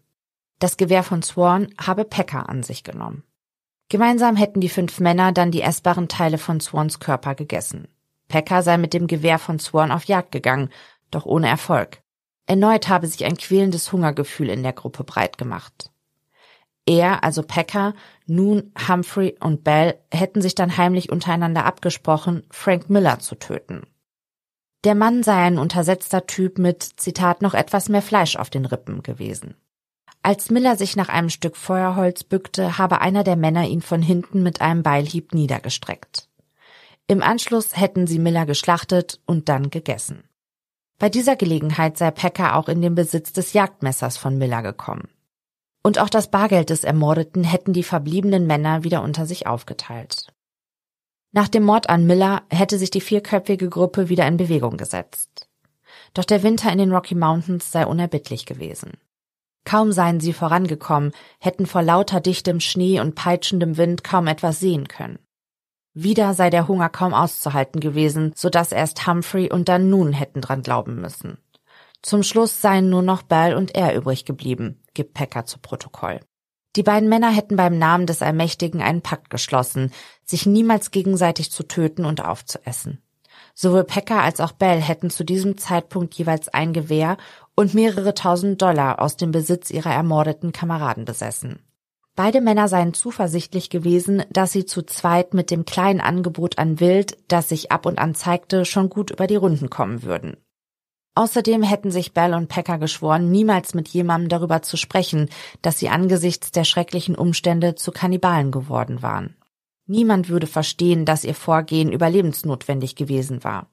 Speaker 1: Das Gewehr von Swan habe Pecker an sich genommen. Gemeinsam hätten die fünf Männer dann die essbaren Teile von Swans Körper gegessen. Pecker sei mit dem Gewehr von Swan auf Jagd gegangen, doch ohne Erfolg. Erneut habe sich ein quälendes Hungergefühl in der Gruppe breit gemacht. Er, also Pecker, nun Humphrey und Bell hätten sich dann heimlich untereinander abgesprochen, Frank Miller zu töten. Der Mann sei ein untersetzter Typ mit, Zitat, noch etwas mehr Fleisch auf den Rippen gewesen. Als Miller sich nach einem Stück Feuerholz bückte, habe einer der Männer ihn von hinten mit einem Beilhieb niedergestreckt. Im Anschluss hätten sie Miller geschlachtet und dann gegessen. Bei dieser Gelegenheit sei Pecker auch in den Besitz des Jagdmessers von Miller gekommen. Und auch das Bargeld des Ermordeten hätten die verbliebenen Männer wieder unter sich aufgeteilt. Nach dem Mord an Miller hätte sich die vierköpfige Gruppe wieder in Bewegung gesetzt. Doch der Winter in den Rocky Mountains sei unerbittlich gewesen. Kaum seien sie vorangekommen, hätten vor lauter dichtem Schnee und peitschendem Wind kaum etwas sehen können. Wieder sei der Hunger kaum auszuhalten gewesen, so dass erst Humphrey und dann nun hätten dran glauben müssen. Zum Schluss seien nur noch Bell und er übrig geblieben, gibt Packer zu Protokoll. Die beiden Männer hätten beim Namen des Allmächtigen einen Pakt geschlossen, sich niemals gegenseitig zu töten und aufzuessen. Sowohl Packer als auch Bell hätten zu diesem Zeitpunkt jeweils ein Gewehr und mehrere tausend Dollar aus dem Besitz ihrer ermordeten Kameraden besessen. Beide Männer seien zuversichtlich gewesen, dass sie zu zweit mit dem kleinen Angebot an Wild, das sich ab und an zeigte, schon gut über die Runden kommen würden. Außerdem hätten sich Bell und Packer geschworen, niemals mit jemandem darüber zu sprechen, dass sie angesichts der schrecklichen Umstände zu Kannibalen geworden waren. Niemand würde verstehen, dass ihr Vorgehen überlebensnotwendig gewesen war.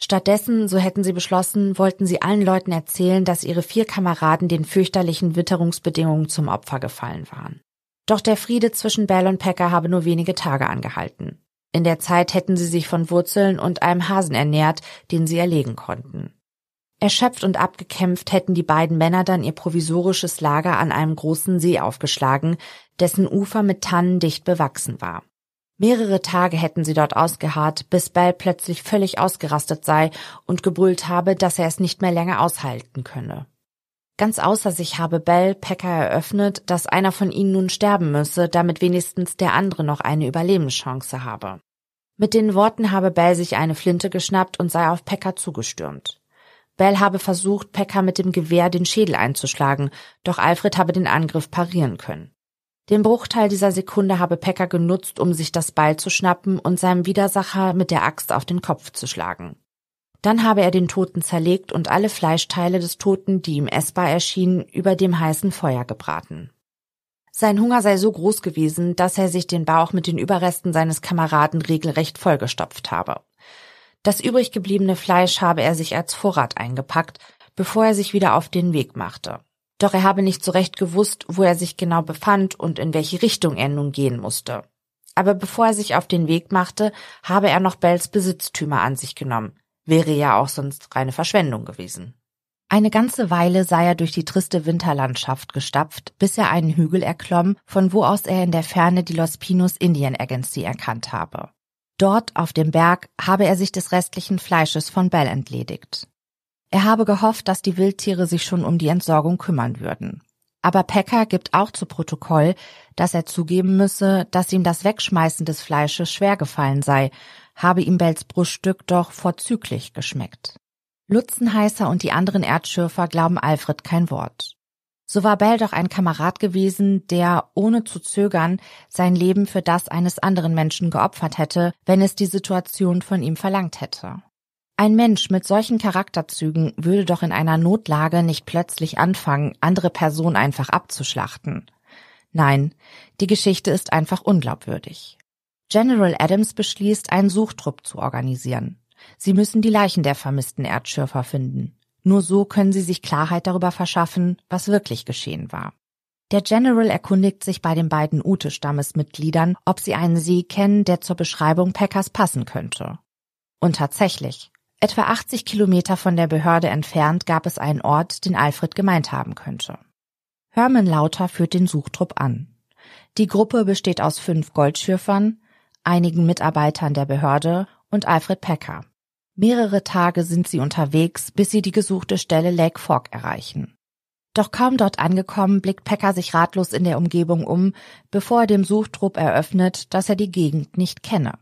Speaker 1: Stattdessen, so hätten sie beschlossen, wollten sie allen Leuten erzählen, dass ihre vier Kameraden den fürchterlichen Witterungsbedingungen zum Opfer gefallen waren. Doch der Friede zwischen Bell und Packer habe nur wenige Tage angehalten. In der Zeit hätten sie sich von Wurzeln und einem Hasen ernährt, den sie erlegen konnten. Erschöpft und abgekämpft hätten die beiden Männer dann ihr provisorisches Lager an einem großen See aufgeschlagen, dessen Ufer mit Tannen dicht bewachsen war. Mehrere Tage hätten sie dort ausgeharrt, bis Bell plötzlich völlig ausgerastet sei und gebrüllt habe, dass er es nicht mehr länger aushalten könne. Ganz außer sich habe Bell Packer eröffnet, dass einer von ihnen nun sterben müsse, damit wenigstens der andere noch eine Überlebenschance habe. Mit den Worten habe Bell sich eine Flinte geschnappt und sei auf Packer zugestürmt. Bell habe versucht, Packer mit dem Gewehr den Schädel einzuschlagen, doch Alfred habe den Angriff parieren können. Den Bruchteil dieser Sekunde habe Packer genutzt, um sich das Beil zu schnappen und seinem Widersacher mit der Axt auf den Kopf zu schlagen. Dann habe er den Toten zerlegt und alle Fleischteile des Toten, die ihm essbar erschienen, über dem heißen Feuer gebraten. Sein Hunger sei so groß gewesen, dass er sich den Bauch mit den Überresten seines Kameraden regelrecht vollgestopft habe. Das übrig gebliebene Fleisch habe er sich als Vorrat eingepackt, bevor er sich wieder auf den Weg machte. Doch er habe nicht so recht gewusst, wo er sich genau befand und in welche Richtung er nun gehen musste. Aber bevor er sich auf den Weg machte, habe er noch Bells Besitztümer an sich genommen. Wäre ja auch sonst reine Verschwendung gewesen. Eine ganze Weile sei er durch die triste Winterlandschaft gestapft, bis er einen Hügel erklomm, von wo aus er in der Ferne die Los Pinos Indian Agency erkannt habe. Dort auf dem Berg habe er sich des restlichen Fleisches von Bell entledigt. Er habe gehofft, dass die Wildtiere sich schon um die Entsorgung kümmern würden. Aber Packer gibt auch zu Protokoll, dass er zugeben müsse, dass ihm das Wegschmeißen des Fleisches schwer gefallen sei, habe ihm Bells Bruststück doch vorzüglich geschmeckt. Lutzenheißer und die anderen Erdschürfer glauben Alfred kein Wort. So war Bell doch ein Kamerad gewesen, der, ohne zu zögern, sein Leben für das eines anderen Menschen geopfert hätte, wenn es die Situation von ihm verlangt hätte. Ein Mensch mit solchen Charakterzügen würde doch in einer Notlage nicht plötzlich anfangen, andere Personen einfach abzuschlachten. Nein, die Geschichte ist einfach unglaubwürdig. General Adams beschließt, einen Suchtrupp zu organisieren. Sie müssen die Leichen der vermissten Erdschürfer finden. Nur so können sie sich Klarheit darüber verschaffen, was wirklich geschehen war. Der General erkundigt sich bei den beiden Ute-Stammesmitgliedern, ob sie einen See kennen, der zur Beschreibung Packers passen könnte. Und tatsächlich, Etwa 80 Kilometer von der Behörde entfernt gab es einen Ort, den Alfred gemeint haben könnte. Herman Lauter führt den Suchtrupp an. Die Gruppe besteht aus fünf Goldschürfern, einigen Mitarbeitern der Behörde und Alfred Pecker. Mehrere Tage sind sie unterwegs, bis sie die gesuchte Stelle Lake Fork erreichen. Doch kaum dort angekommen, blickt Pecker sich ratlos in der Umgebung um, bevor er dem Suchtrupp eröffnet, dass er die Gegend nicht kenne.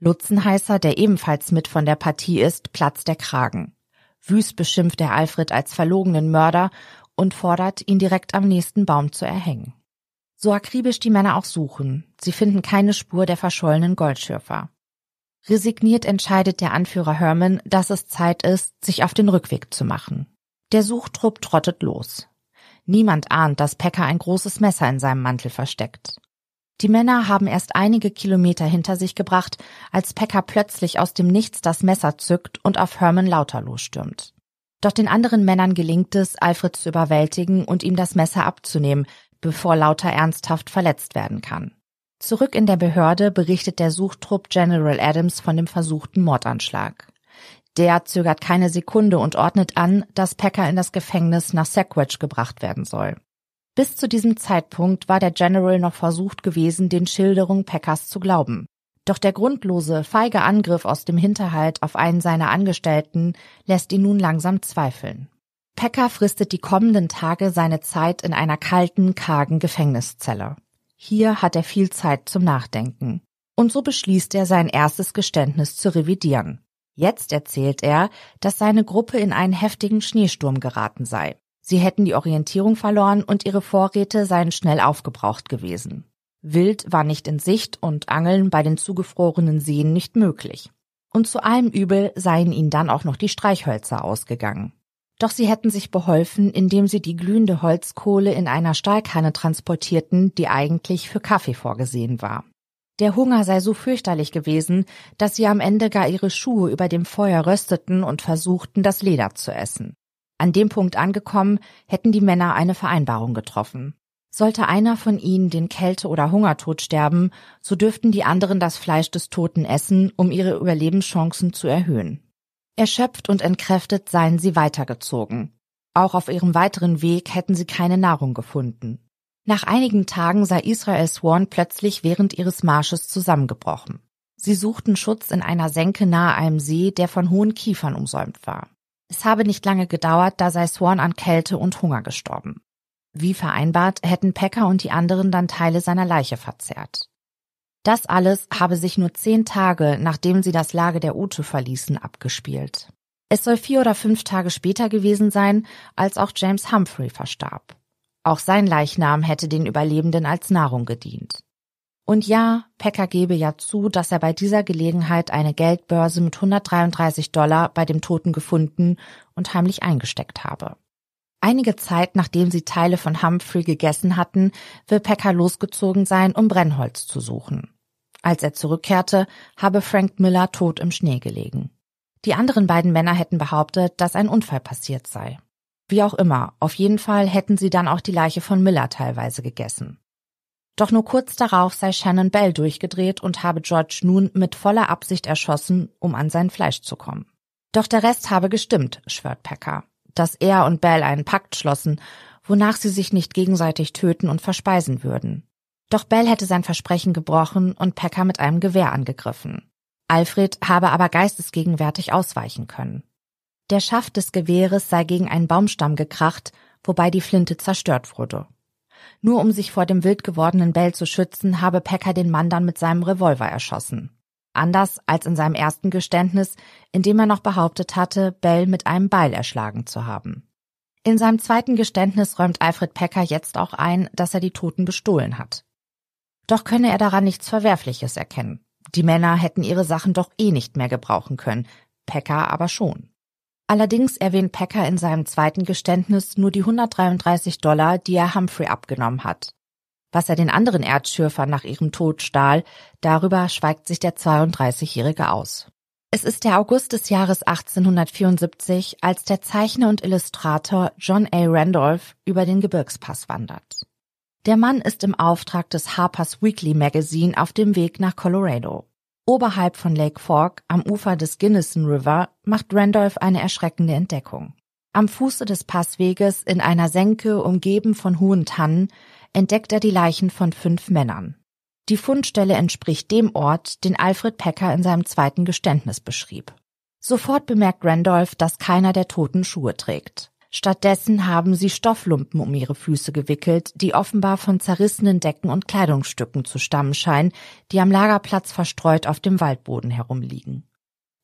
Speaker 1: Lutzenheißer, der ebenfalls mit von der Partie ist, platzt der Kragen. Wüst beschimpft er Alfred als verlogenen Mörder und fordert, ihn direkt am nächsten Baum zu erhängen. So akribisch die Männer auch suchen, sie finden keine Spur der verschollenen Goldschürfer. Resigniert entscheidet der Anführer Herman, dass es Zeit ist, sich auf den Rückweg zu machen. Der Suchtrupp trottet los. Niemand ahnt, dass Pecker ein großes Messer in seinem Mantel versteckt. Die Männer haben erst einige Kilometer hinter sich gebracht, als Pecker plötzlich aus dem Nichts das Messer zückt und auf Herman Lauter losstürmt. Doch den anderen Männern gelingt es, Alfred zu überwältigen und ihm das Messer abzunehmen, bevor Lauter ernsthaft verletzt werden kann. Zurück in der Behörde berichtet der Suchtrupp General Adams von dem versuchten Mordanschlag. Der zögert keine Sekunde und ordnet an, dass Pecker in das Gefängnis nach Sackwedge gebracht werden soll. Bis zu diesem Zeitpunkt war der General noch versucht gewesen, den Schilderungen Packers zu glauben. Doch der grundlose, feige Angriff aus dem Hinterhalt auf einen seiner Angestellten lässt ihn nun langsam zweifeln. Packer fristet die kommenden Tage seine Zeit in einer kalten, kargen Gefängniszelle. Hier hat er viel Zeit zum Nachdenken. Und so beschließt er, sein erstes Geständnis zu revidieren. Jetzt erzählt er, dass seine Gruppe in einen heftigen Schneesturm geraten sei. Sie hätten die Orientierung verloren und ihre Vorräte seien schnell aufgebraucht gewesen. Wild war nicht in Sicht und Angeln bei den zugefrorenen Seen nicht möglich. Und zu allem Übel seien ihnen dann auch noch die Streichhölzer ausgegangen. Doch sie hätten sich beholfen, indem sie die glühende Holzkohle in einer Stahlkanne transportierten, die eigentlich für Kaffee vorgesehen war. Der Hunger sei so fürchterlich gewesen, dass sie am Ende gar ihre Schuhe über dem Feuer rösteten und versuchten, das Leder zu essen. An dem Punkt angekommen, hätten die Männer eine Vereinbarung getroffen. Sollte einer von ihnen den Kälte- oder Hungertod sterben, so dürften die anderen das Fleisch des Toten essen, um ihre Überlebenschancen zu erhöhen. Erschöpft und entkräftet seien sie weitergezogen. Auch auf ihrem weiteren Weg hätten sie keine Nahrung gefunden. Nach einigen Tagen sei Israel Swan plötzlich während ihres Marsches zusammengebrochen. Sie suchten Schutz in einer Senke nahe einem See, der von hohen Kiefern umsäumt war. Es habe nicht lange gedauert, da sei Swan an Kälte und Hunger gestorben. Wie vereinbart, hätten Packer und die anderen dann Teile seiner Leiche verzehrt. Das alles habe sich nur zehn Tage, nachdem sie das Lager der Ute verließen, abgespielt. Es soll vier oder fünf Tage später gewesen sein, als auch James Humphrey verstarb. Auch sein Leichnam hätte den Überlebenden als Nahrung gedient. Und ja, Pecker gebe ja zu, dass er bei dieser Gelegenheit eine Geldbörse mit 133 Dollar bei dem Toten gefunden und heimlich eingesteckt habe. Einige Zeit nachdem sie Teile von Humphrey gegessen hatten, will Pecker losgezogen sein, um Brennholz zu suchen. Als er zurückkehrte, habe Frank Miller tot im Schnee gelegen. Die anderen beiden Männer hätten behauptet, dass ein Unfall passiert sei. Wie auch immer, auf jeden Fall hätten sie dann auch die Leiche von Miller teilweise gegessen. Doch nur kurz darauf sei Shannon Bell durchgedreht und habe George nun mit voller Absicht erschossen, um an sein Fleisch zu kommen. Doch der Rest habe gestimmt, schwört Packer, dass er und Bell einen Pakt schlossen, wonach sie sich nicht gegenseitig töten und verspeisen würden. Doch Bell hätte sein Versprechen gebrochen und Packer mit einem Gewehr angegriffen. Alfred habe aber geistesgegenwärtig ausweichen können. Der Schaft des Gewehres sei gegen einen Baumstamm gekracht, wobei die Flinte zerstört wurde. Nur um sich vor dem wild gewordenen Bell zu schützen, habe Packer den Mann dann mit seinem Revolver erschossen. Anders als in seinem ersten Geständnis, in dem er noch behauptet hatte, Bell mit einem Beil erschlagen zu haben. In seinem zweiten Geständnis räumt Alfred Packer jetzt auch ein, dass er die Toten bestohlen hat. Doch könne er daran nichts Verwerfliches erkennen. Die Männer hätten ihre Sachen doch eh nicht mehr gebrauchen können, Packer aber schon. Allerdings erwähnt Packer in seinem zweiten Geständnis nur die 133 Dollar, die er Humphrey abgenommen hat. Was er den anderen Erdschürfern nach ihrem Tod stahl, darüber schweigt sich der 32-Jährige aus. Es ist der August des Jahres 1874, als der Zeichner und Illustrator John A. Randolph über den Gebirgspass wandert. Der Mann ist im Auftrag des Harper's Weekly Magazine auf dem Weg nach Colorado. Oberhalb von Lake Fork, am Ufer des Gunnison River, macht Randolph eine erschreckende Entdeckung. Am Fuße des Passweges in einer Senke umgeben von hohen Tannen entdeckt er die Leichen von fünf Männern. Die Fundstelle entspricht dem Ort, den Alfred Packer in seinem zweiten Geständnis beschrieb. Sofort bemerkt Randolph, dass keiner der Toten Schuhe trägt. Stattdessen haben sie Stofflumpen um ihre Füße gewickelt, die offenbar von zerrissenen Decken und Kleidungsstücken zu stammen scheinen, die am Lagerplatz verstreut auf dem Waldboden herumliegen.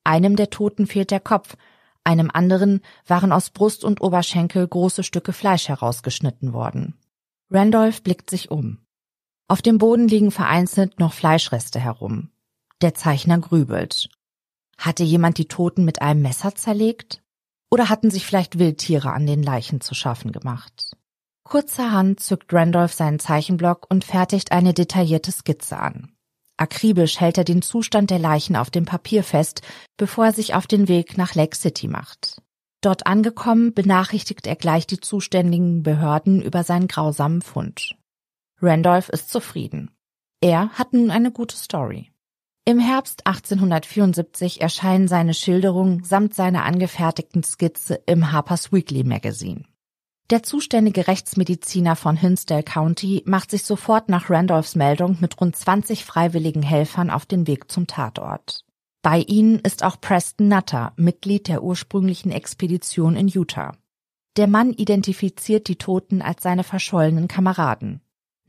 Speaker 1: Einem der Toten fehlt der Kopf, einem anderen waren aus Brust und Oberschenkel große Stücke Fleisch herausgeschnitten worden. Randolph blickt sich um. Auf dem Boden liegen vereinzelt noch Fleischreste herum. Der Zeichner grübelt. Hatte jemand die Toten mit einem Messer zerlegt? Oder hatten sich vielleicht Wildtiere an den Leichen zu schaffen gemacht? Kurzerhand zückt Randolph seinen Zeichenblock und fertigt eine detaillierte Skizze an. Akribisch hält er den Zustand der Leichen auf dem Papier fest, bevor er sich auf den Weg nach Lake City macht. Dort angekommen, benachrichtigt er gleich die zuständigen Behörden über seinen grausamen Fund. Randolph ist zufrieden. Er hat nun eine gute Story. Im Herbst 1874 erscheinen seine Schilderungen samt seiner angefertigten Skizze im Harper's Weekly Magazine. Der zuständige Rechtsmediziner von Hinsdale County macht sich sofort nach Randolphs Meldung mit rund 20 freiwilligen Helfern auf den Weg zum Tatort. Bei ihnen ist auch Preston Nutter, Mitglied der ursprünglichen Expedition in Utah. Der Mann identifiziert die Toten als seine verschollenen Kameraden.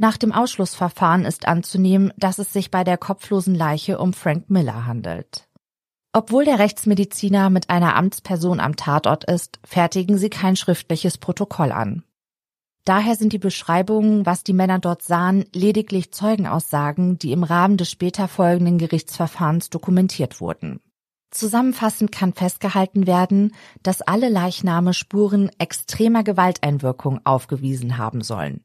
Speaker 1: Nach dem Ausschlussverfahren ist anzunehmen, dass es sich bei der kopflosen Leiche um Frank Miller handelt. Obwohl der Rechtsmediziner mit einer Amtsperson am Tatort ist, fertigen sie kein schriftliches Protokoll an. Daher sind die Beschreibungen, was die Männer dort sahen, lediglich Zeugenaussagen, die im Rahmen des später folgenden Gerichtsverfahrens dokumentiert wurden. Zusammenfassend kann festgehalten werden, dass alle Leichname Spuren extremer Gewalteinwirkung aufgewiesen haben sollen.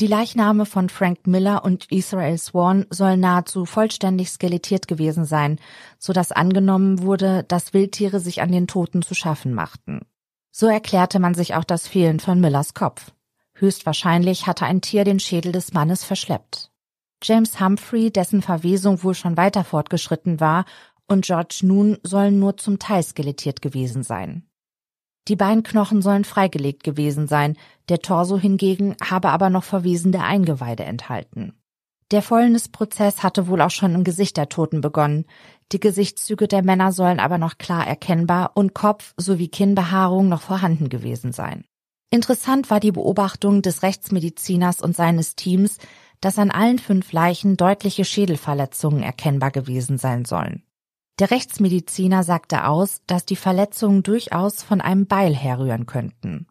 Speaker 1: Die Leichname von Frank Miller und Israel Swan sollen nahezu vollständig skelettiert gewesen sein, so dass angenommen wurde, dass Wildtiere sich an den Toten zu schaffen machten. So erklärte man sich auch das Fehlen von Millers Kopf. Höchstwahrscheinlich hatte ein Tier den Schädel des Mannes verschleppt. James Humphrey, dessen Verwesung wohl schon weiter fortgeschritten war, und George Noon sollen nur zum Teil skelettiert gewesen sein. Die Beinknochen sollen freigelegt gewesen sein, der Torso hingegen habe aber noch verwesende Eingeweide enthalten. Der Fäulnisprozess hatte wohl auch schon im Gesicht der Toten begonnen. Die Gesichtszüge der Männer sollen aber noch klar erkennbar und Kopf sowie Kinnbehaarung noch vorhanden gewesen sein. Interessant war die Beobachtung des Rechtsmediziners und seines Teams, dass an allen fünf Leichen deutliche Schädelverletzungen erkennbar gewesen sein sollen. Der Rechtsmediziner sagte aus, dass die Verletzungen durchaus von einem Beil herrühren könnten.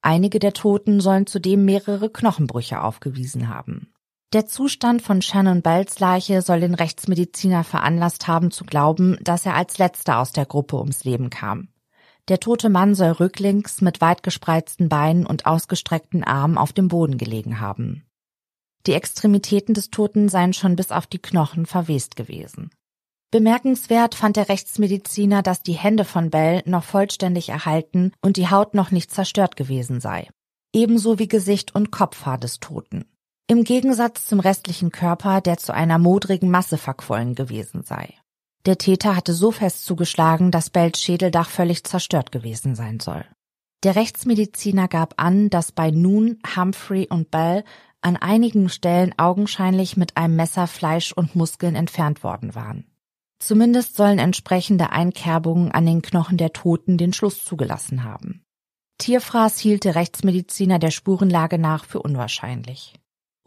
Speaker 1: Einige der Toten sollen zudem mehrere Knochenbrüche aufgewiesen haben. Der Zustand von Shannon Bells Leiche soll den Rechtsmediziner veranlasst haben zu glauben, dass er als letzter aus der Gruppe ums Leben kam. Der tote Mann soll rücklings mit weit gespreizten Beinen und ausgestreckten Armen auf dem Boden gelegen haben. Die Extremitäten des Toten seien schon bis auf die Knochen verwest gewesen. Bemerkenswert fand der Rechtsmediziner, dass die Hände von Bell noch vollständig erhalten und die Haut noch nicht zerstört gewesen sei. Ebenso wie Gesicht und Kopfhaar des Toten. Im Gegensatz zum restlichen Körper, der zu einer modrigen Masse verquollen gewesen sei. Der Täter hatte so fest zugeschlagen, dass Bells Schädeldach völlig zerstört gewesen sein soll. Der Rechtsmediziner gab an, dass bei Nun, Humphrey und Bell an einigen Stellen augenscheinlich mit einem Messer Fleisch und Muskeln entfernt worden waren. Zumindest sollen entsprechende Einkerbungen an den Knochen der Toten den Schluss zugelassen haben. Tierfraß hielt der Rechtsmediziner der Spurenlage nach für unwahrscheinlich.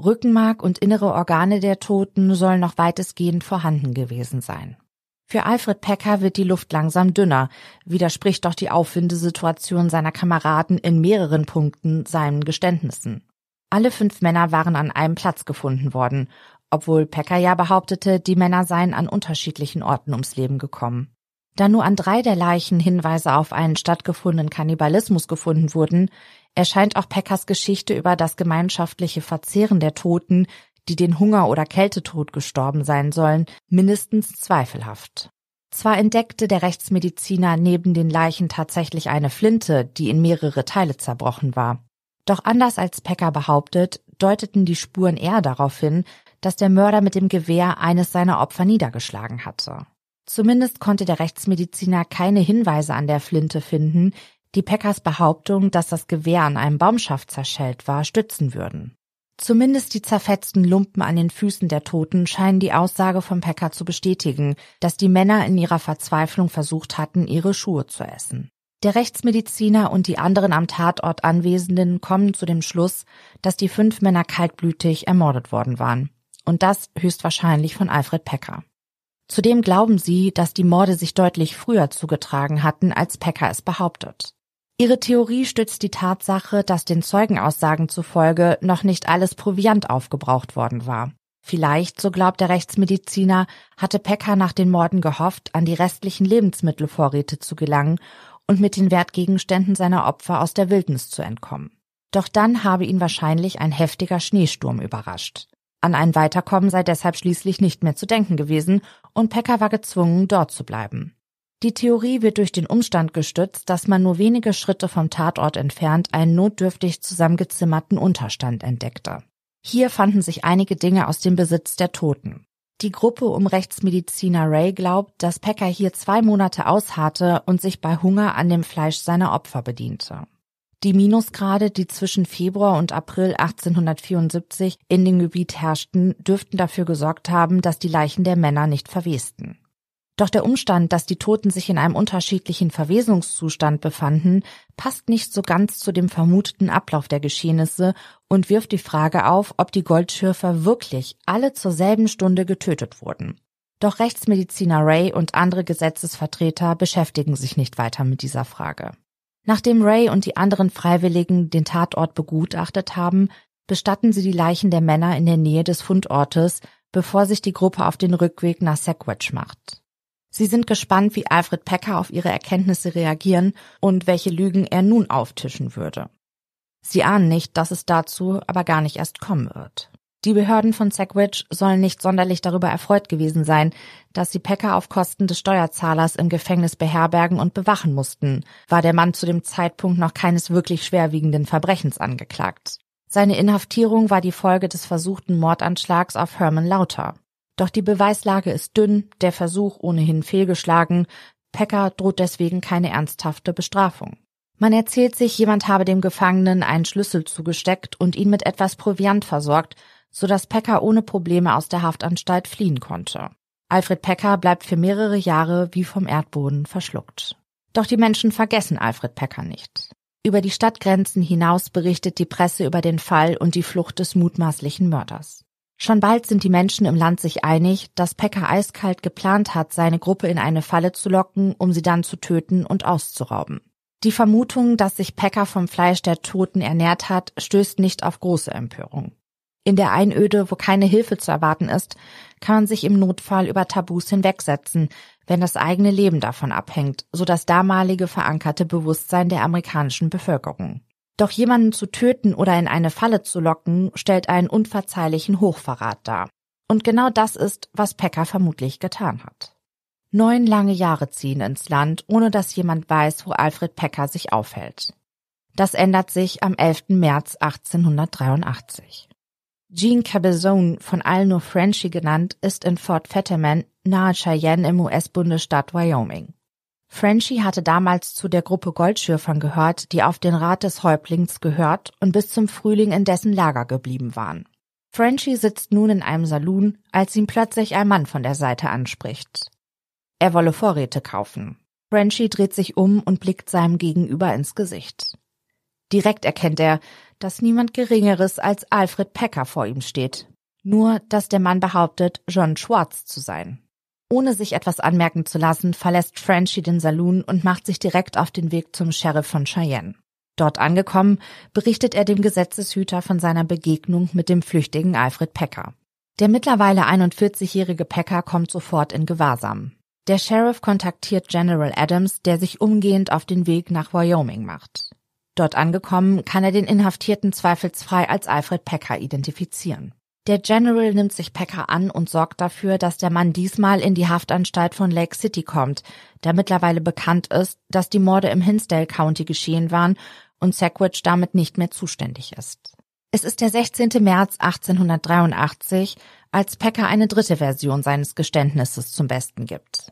Speaker 1: Rückenmark und innere Organe der Toten sollen noch weitestgehend vorhanden gewesen sein. Für Alfred Pecker wird die Luft langsam dünner, widerspricht doch die Aufwindesituation seiner Kameraden in mehreren Punkten seinen Geständnissen. Alle fünf Männer waren an einem Platz gefunden worden obwohl Pecker ja behauptete, die Männer seien an unterschiedlichen Orten ums Leben gekommen. Da nur an drei der Leichen Hinweise auf einen stattgefundenen Kannibalismus gefunden wurden, erscheint auch Peckers Geschichte über das gemeinschaftliche Verzehren der Toten, die den Hunger oder Kältetod gestorben sein sollen, mindestens zweifelhaft. Zwar entdeckte der Rechtsmediziner neben den Leichen tatsächlich eine Flinte, die in mehrere Teile zerbrochen war. Doch anders als Pecker behauptet, deuteten die Spuren eher darauf hin, dass der Mörder mit dem Gewehr eines seiner Opfer niedergeschlagen hatte. Zumindest konnte der Rechtsmediziner keine Hinweise an der Flinte finden, die Peckers Behauptung, dass das Gewehr an einem Baumschaft zerschellt war, stützen würden. Zumindest die zerfetzten Lumpen an den Füßen der Toten scheinen die Aussage von Pecker zu bestätigen, dass die Männer in ihrer Verzweiflung versucht hatten, ihre Schuhe zu essen. Der Rechtsmediziner und die anderen am Tatort Anwesenden kommen zu dem Schluss, dass die fünf Männer kaltblütig ermordet worden waren und das höchstwahrscheinlich von Alfred Pecker. Zudem glauben sie, dass die Morde sich deutlich früher zugetragen hatten, als Pecker es behauptet. Ihre Theorie stützt die Tatsache, dass den Zeugenaussagen zufolge noch nicht alles Proviant aufgebraucht worden war. Vielleicht, so glaubt der Rechtsmediziner, hatte Pecker nach den Morden gehofft, an die restlichen Lebensmittelvorräte zu gelangen und mit den Wertgegenständen seiner Opfer aus der Wildnis zu entkommen. Doch dann habe ihn wahrscheinlich ein heftiger Schneesturm überrascht. An ein Weiterkommen sei deshalb schließlich nicht mehr zu denken gewesen und Pecker war gezwungen, dort zu bleiben. Die Theorie wird durch den Umstand gestützt, dass man nur wenige Schritte vom Tatort entfernt einen notdürftig zusammengezimmerten Unterstand entdeckte. Hier fanden sich einige Dinge aus dem Besitz der Toten. Die Gruppe um Rechtsmediziner Ray glaubt, dass Pecker hier zwei Monate ausharrte und sich bei Hunger an dem Fleisch seiner Opfer bediente. Die Minusgrade, die zwischen Februar und April 1874 in dem Gebiet herrschten, dürften dafür gesorgt haben, dass die Leichen der Männer nicht verwesten. Doch der Umstand, dass die Toten sich in einem unterschiedlichen Verwesungszustand befanden, passt nicht so ganz zu dem vermuteten Ablauf der Geschehnisse und wirft die Frage auf, ob die Goldschürfer wirklich alle zur selben Stunde getötet wurden. Doch Rechtsmediziner Ray und andere Gesetzesvertreter beschäftigen sich nicht weiter mit dieser Frage. Nachdem Ray und die anderen Freiwilligen den Tatort begutachtet haben, bestatten sie die Leichen der Männer in der Nähe des Fundortes, bevor sich die Gruppe auf den Rückweg nach Sackwedge macht. Sie sind gespannt, wie Alfred Pecker auf ihre Erkenntnisse reagieren und welche Lügen er nun auftischen würde. Sie ahnen nicht, dass es dazu aber gar nicht erst kommen wird. Die Behörden von Sackwedge sollen nicht sonderlich darüber erfreut gewesen sein, dass sie Pecker auf Kosten des Steuerzahlers im Gefängnis beherbergen und bewachen mussten, war der Mann zu dem Zeitpunkt noch keines wirklich schwerwiegenden Verbrechens angeklagt. Seine Inhaftierung war die Folge des versuchten Mordanschlags auf Herman Lauter. Doch die Beweislage ist dünn, der Versuch ohnehin fehlgeschlagen, Pecker droht deswegen keine ernsthafte Bestrafung. Man erzählt sich, jemand habe dem Gefangenen einen Schlüssel zugesteckt und ihn mit etwas Proviant versorgt, so dass Pecker ohne Probleme aus der Haftanstalt fliehen konnte. Alfred Pecker bleibt für mehrere Jahre wie vom Erdboden verschluckt. Doch die Menschen vergessen Alfred Pecker nicht. Über die Stadtgrenzen hinaus berichtet die Presse über den Fall und die Flucht des mutmaßlichen Mörders. Schon bald sind die Menschen im Land sich einig, dass Pecker eiskalt geplant hat, seine Gruppe in eine Falle zu locken, um sie dann zu töten und auszurauben. Die Vermutung, dass sich Pecker vom Fleisch der Toten ernährt hat, stößt nicht auf große Empörung. In der Einöde, wo keine Hilfe zu erwarten ist, kann man sich im Notfall über Tabus hinwegsetzen, wenn das eigene Leben davon abhängt, so das damalige verankerte Bewusstsein der amerikanischen Bevölkerung. Doch jemanden zu töten oder in eine Falle zu locken, stellt einen unverzeihlichen Hochverrat dar. Und genau das ist, was Pecker vermutlich getan hat. Neun lange Jahre ziehen ins Land, ohne dass jemand weiß, wo Alfred Pecker sich aufhält. Das ändert sich am 11. März 1883. Jean Cabezone, von allen nur Frenchie genannt, ist in Fort Fetterman nahe Cheyenne im US-Bundesstaat Wyoming. Frenchie hatte damals zu der Gruppe Goldschürfern gehört, die auf den Rat des Häuptlings gehört und bis zum Frühling in dessen Lager geblieben waren. Frenchie sitzt nun in einem Saloon, als ihn plötzlich ein Mann von der Seite anspricht. Er wolle Vorräte kaufen. Frenchie dreht sich um und blickt seinem Gegenüber ins Gesicht. Direkt erkennt er, dass niemand Geringeres als Alfred Pecker vor ihm steht. Nur, dass der Mann behauptet, John Schwartz zu sein. Ohne sich etwas anmerken zu lassen, verlässt Frenchie den Saloon und macht sich direkt auf den Weg zum Sheriff von Cheyenne. Dort angekommen, berichtet er dem Gesetzeshüter von seiner Begegnung mit dem flüchtigen Alfred Pecker. Der mittlerweile 41-jährige Pecker kommt sofort in Gewahrsam. Der Sheriff kontaktiert General Adams, der sich umgehend auf den Weg nach Wyoming macht. Dort angekommen, kann er den Inhaftierten zweifelsfrei als Alfred Pecker identifizieren. Der General nimmt sich Pecker an und sorgt dafür, dass der Mann diesmal in die Haftanstalt von Lake City kommt, da mittlerweile bekannt ist, dass die Morde im Hinsdale County geschehen waren und Sackwich damit nicht mehr zuständig ist. Es ist der 16. März 1883, als Pecker eine dritte Version seines Geständnisses zum Besten gibt.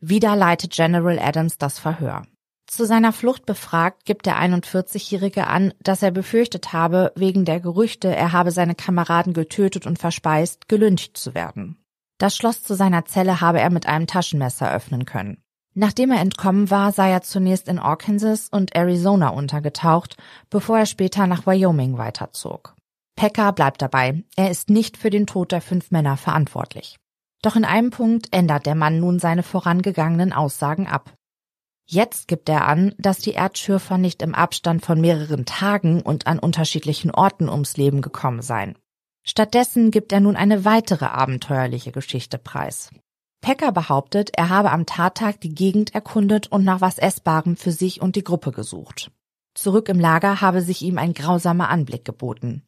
Speaker 1: Wieder leitet General Adams das Verhör. Zu seiner Flucht befragt, gibt der 41-Jährige an, dass er befürchtet habe, wegen der Gerüchte, er habe seine Kameraden getötet und verspeist, gelüncht zu werden. Das Schloss zu seiner Zelle habe er mit einem Taschenmesser öffnen können. Nachdem er entkommen war, sei er zunächst in Arkansas und Arizona untergetaucht, bevor er später nach Wyoming weiterzog. Pecker bleibt dabei, er ist nicht für den Tod der fünf Männer verantwortlich. Doch in einem Punkt ändert der Mann nun seine vorangegangenen Aussagen ab. Jetzt gibt er an, dass die Erdschürfer nicht im Abstand von mehreren Tagen und an unterschiedlichen Orten ums Leben gekommen seien. Stattdessen gibt er nun eine weitere abenteuerliche Geschichte preis. Pecker behauptet, er habe am Tattag die Gegend erkundet und nach was Essbarem für sich und die Gruppe gesucht. Zurück im Lager habe sich ihm ein grausamer Anblick geboten.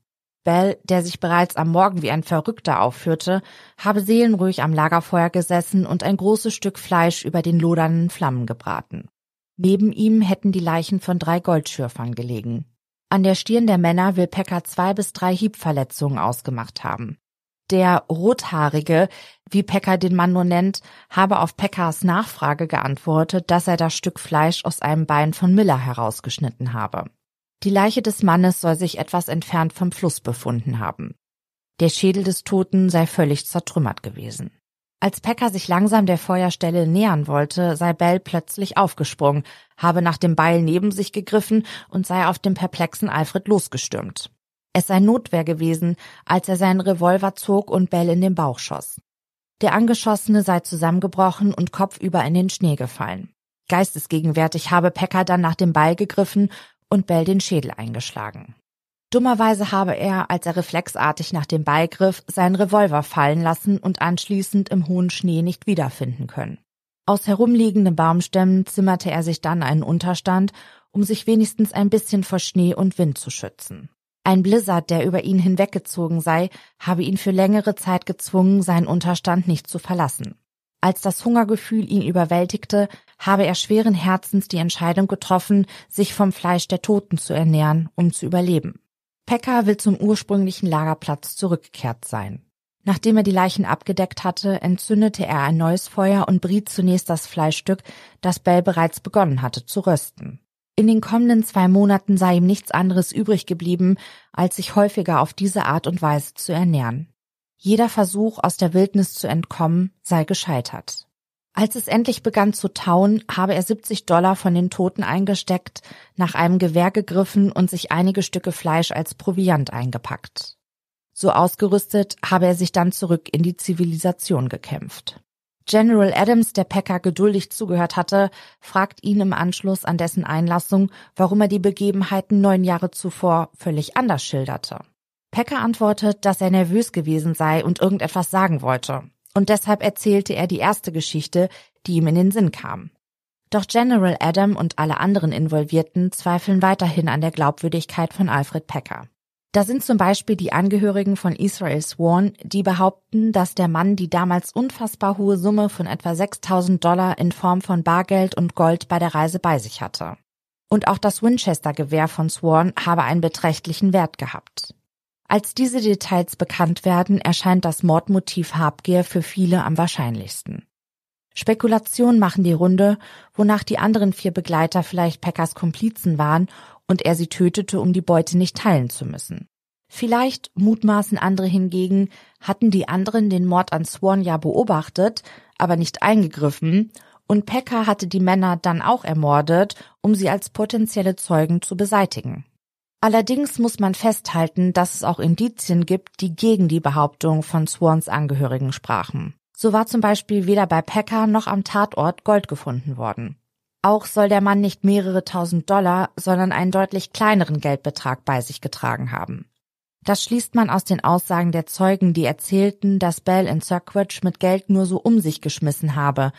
Speaker 1: Bell, der sich bereits am Morgen wie ein Verrückter aufführte, habe seelenruhig am Lagerfeuer gesessen und ein großes Stück Fleisch über den lodernden Flammen gebraten. Neben ihm hätten die Leichen von drei Goldschürfern gelegen. An der Stirn der Männer will Pecker zwei bis drei Hiebverletzungen ausgemacht haben. Der Rothaarige, wie Pecker den Mann nur nennt, habe auf Peckers Nachfrage geantwortet, dass er das Stück Fleisch aus einem Bein von Miller herausgeschnitten habe. Die Leiche des Mannes soll sich etwas entfernt vom Fluss befunden haben. Der Schädel des Toten sei völlig zertrümmert gewesen. Als Pecker sich langsam der Feuerstelle nähern wollte, sei Bell plötzlich aufgesprungen, habe nach dem Beil neben sich gegriffen und sei auf dem perplexen Alfred losgestürmt. Es sei Notwehr gewesen, als er seinen Revolver zog und Bell in den Bauch schoss. Der Angeschossene sei zusammengebrochen und kopfüber in den Schnee gefallen. Geistesgegenwärtig habe Pecker dann nach dem Beil gegriffen und Bell den Schädel eingeschlagen. Dummerweise habe er, als er reflexartig nach dem Beil griff, seinen Revolver fallen lassen und anschließend im hohen Schnee nicht wiederfinden können. Aus herumliegenden Baumstämmen zimmerte er sich dann einen Unterstand, um sich wenigstens ein bisschen vor Schnee und Wind zu schützen. Ein Blizzard, der über ihn hinweggezogen sei, habe ihn für längere Zeit gezwungen, seinen Unterstand nicht zu verlassen. Als das Hungergefühl ihn überwältigte, habe er schweren Herzens die Entscheidung getroffen, sich vom Fleisch der Toten zu ernähren, um zu überleben. Pekka will zum ursprünglichen Lagerplatz zurückgekehrt sein. Nachdem er die Leichen abgedeckt hatte, entzündete er ein neues Feuer und briet zunächst das Fleischstück, das Bell bereits begonnen hatte zu rösten. In den kommenden zwei Monaten sei ihm nichts anderes übrig geblieben, als sich häufiger auf diese Art und Weise zu ernähren. Jeder Versuch, aus der Wildnis zu entkommen, sei gescheitert. Als es endlich begann zu tauen, habe er 70 Dollar von den Toten eingesteckt, nach einem Gewehr gegriffen und sich einige Stücke Fleisch als Proviant eingepackt. So ausgerüstet habe er sich dann zurück in die Zivilisation gekämpft. General Adams, der Packer geduldig zugehört hatte, fragt ihn im Anschluss an dessen Einlassung, warum er die Begebenheiten neun Jahre zuvor völlig anders schilderte. Packer antwortet, dass er nervös gewesen sei und irgendetwas sagen wollte. Und deshalb erzählte er die erste Geschichte, die ihm in den Sinn kam. Doch General Adam und alle anderen Involvierten zweifeln weiterhin an der Glaubwürdigkeit von Alfred Packer. Da sind zum Beispiel die Angehörigen von Israel Sworn, die behaupten, dass der Mann die damals unfassbar hohe Summe von etwa 6000 Dollar in Form von Bargeld und Gold bei der Reise bei sich hatte. Und auch das Winchester-Gewehr von Sworn habe einen beträchtlichen Wert gehabt. Als diese Details bekannt werden, erscheint das Mordmotiv Habgier für viele am wahrscheinlichsten. Spekulationen machen die Runde, wonach die anderen vier Begleiter vielleicht Packers Komplizen waren und er sie tötete, um die Beute nicht teilen zu müssen. Vielleicht, mutmaßen andere hingegen, hatten die anderen den Mord an Swan ja beobachtet, aber nicht eingegriffen, und Pekka hatte die Männer dann auch ermordet, um sie als potenzielle Zeugen zu beseitigen. Allerdings muss man festhalten, dass es auch Indizien gibt, die gegen die Behauptung von Swans Angehörigen sprachen. So war zum Beispiel weder bei Pekka noch am Tatort Gold gefunden worden. Auch soll der Mann nicht mehrere tausend Dollar, sondern einen deutlich kleineren Geldbetrag bei sich getragen haben. Das schließt man aus den Aussagen der Zeugen, die erzählten, dass Bell in Cirquage mit Geld nur so um sich geschmissen habe,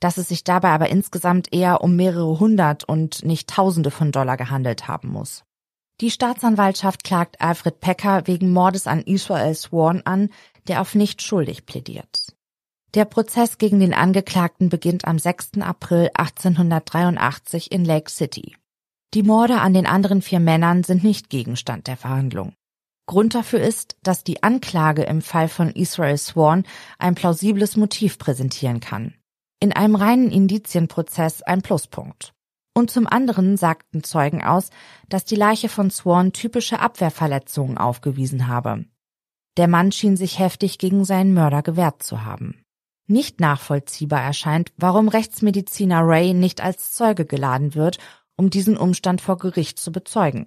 Speaker 1: dass es sich dabei aber insgesamt eher um mehrere hundert und nicht Tausende von Dollar gehandelt haben muss. Die Staatsanwaltschaft klagt Alfred Pecker wegen Mordes an Israel Swan an, der auf nicht schuldig plädiert. Der Prozess gegen den Angeklagten beginnt am 6. April 1883 in Lake City. Die Morde an den anderen vier Männern sind nicht Gegenstand der Verhandlung. Grund dafür ist, dass die Anklage im Fall von Israel Swan ein plausibles Motiv präsentieren kann. In einem reinen Indizienprozess ein Pluspunkt. Und zum anderen sagten Zeugen aus, dass die Leiche von Swan typische Abwehrverletzungen aufgewiesen habe. Der Mann schien sich heftig gegen seinen Mörder gewehrt zu haben nicht nachvollziehbar erscheint, warum Rechtsmediziner Ray nicht als Zeuge geladen wird, um diesen Umstand vor Gericht zu bezeugen.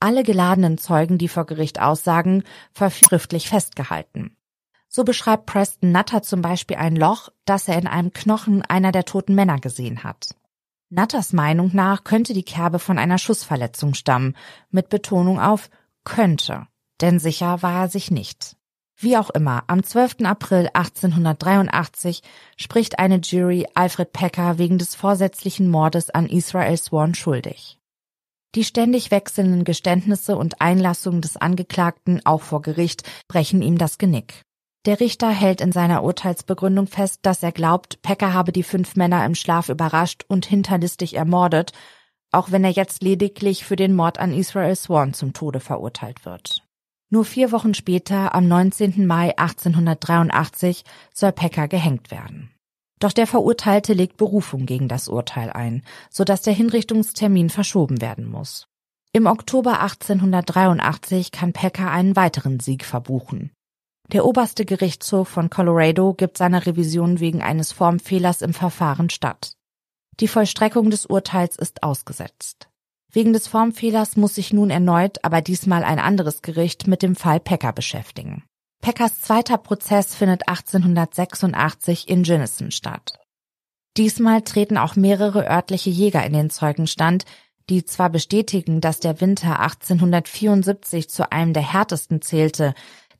Speaker 1: Alle geladenen Zeugen, die vor Gericht aussagen, verschriftlich festgehalten. So beschreibt Preston Nutter zum Beispiel ein Loch, das er in einem Knochen einer der toten Männer gesehen hat. Nutters Meinung nach könnte die Kerbe von einer Schussverletzung stammen, mit Betonung auf könnte, denn sicher war er sich nicht. Wie auch immer, am 12. April 1883 spricht eine Jury Alfred Pecker wegen des vorsätzlichen Mordes an Israel Swan schuldig. Die ständig wechselnden Geständnisse und Einlassungen des Angeklagten, auch vor Gericht, brechen ihm das Genick. Der Richter hält in seiner Urteilsbegründung fest, dass er glaubt, Pecker habe die fünf Männer im Schlaf überrascht und hinterlistig ermordet, auch wenn er jetzt lediglich für den Mord an Israel Swan zum Tode verurteilt wird. Nur vier Wochen später, am 19. Mai 1883, soll Pecker gehängt werden. Doch der Verurteilte legt Berufung gegen das Urteil ein, so dass der Hinrichtungstermin verschoben werden muss. Im Oktober 1883 kann Pecker einen weiteren Sieg verbuchen. Der oberste Gerichtshof von Colorado gibt seiner Revision wegen eines Formfehlers im Verfahren statt. Die Vollstreckung des Urteils ist ausgesetzt. Wegen des Formfehlers muss sich nun erneut, aber diesmal ein anderes Gericht mit dem Fall Pecker beschäftigen. Peckers zweiter Prozess findet 1886 in Ginnison statt. Diesmal treten auch mehrere örtliche Jäger in den Zeugenstand, die zwar bestätigen, dass der Winter 1874 zu einem der härtesten zählte,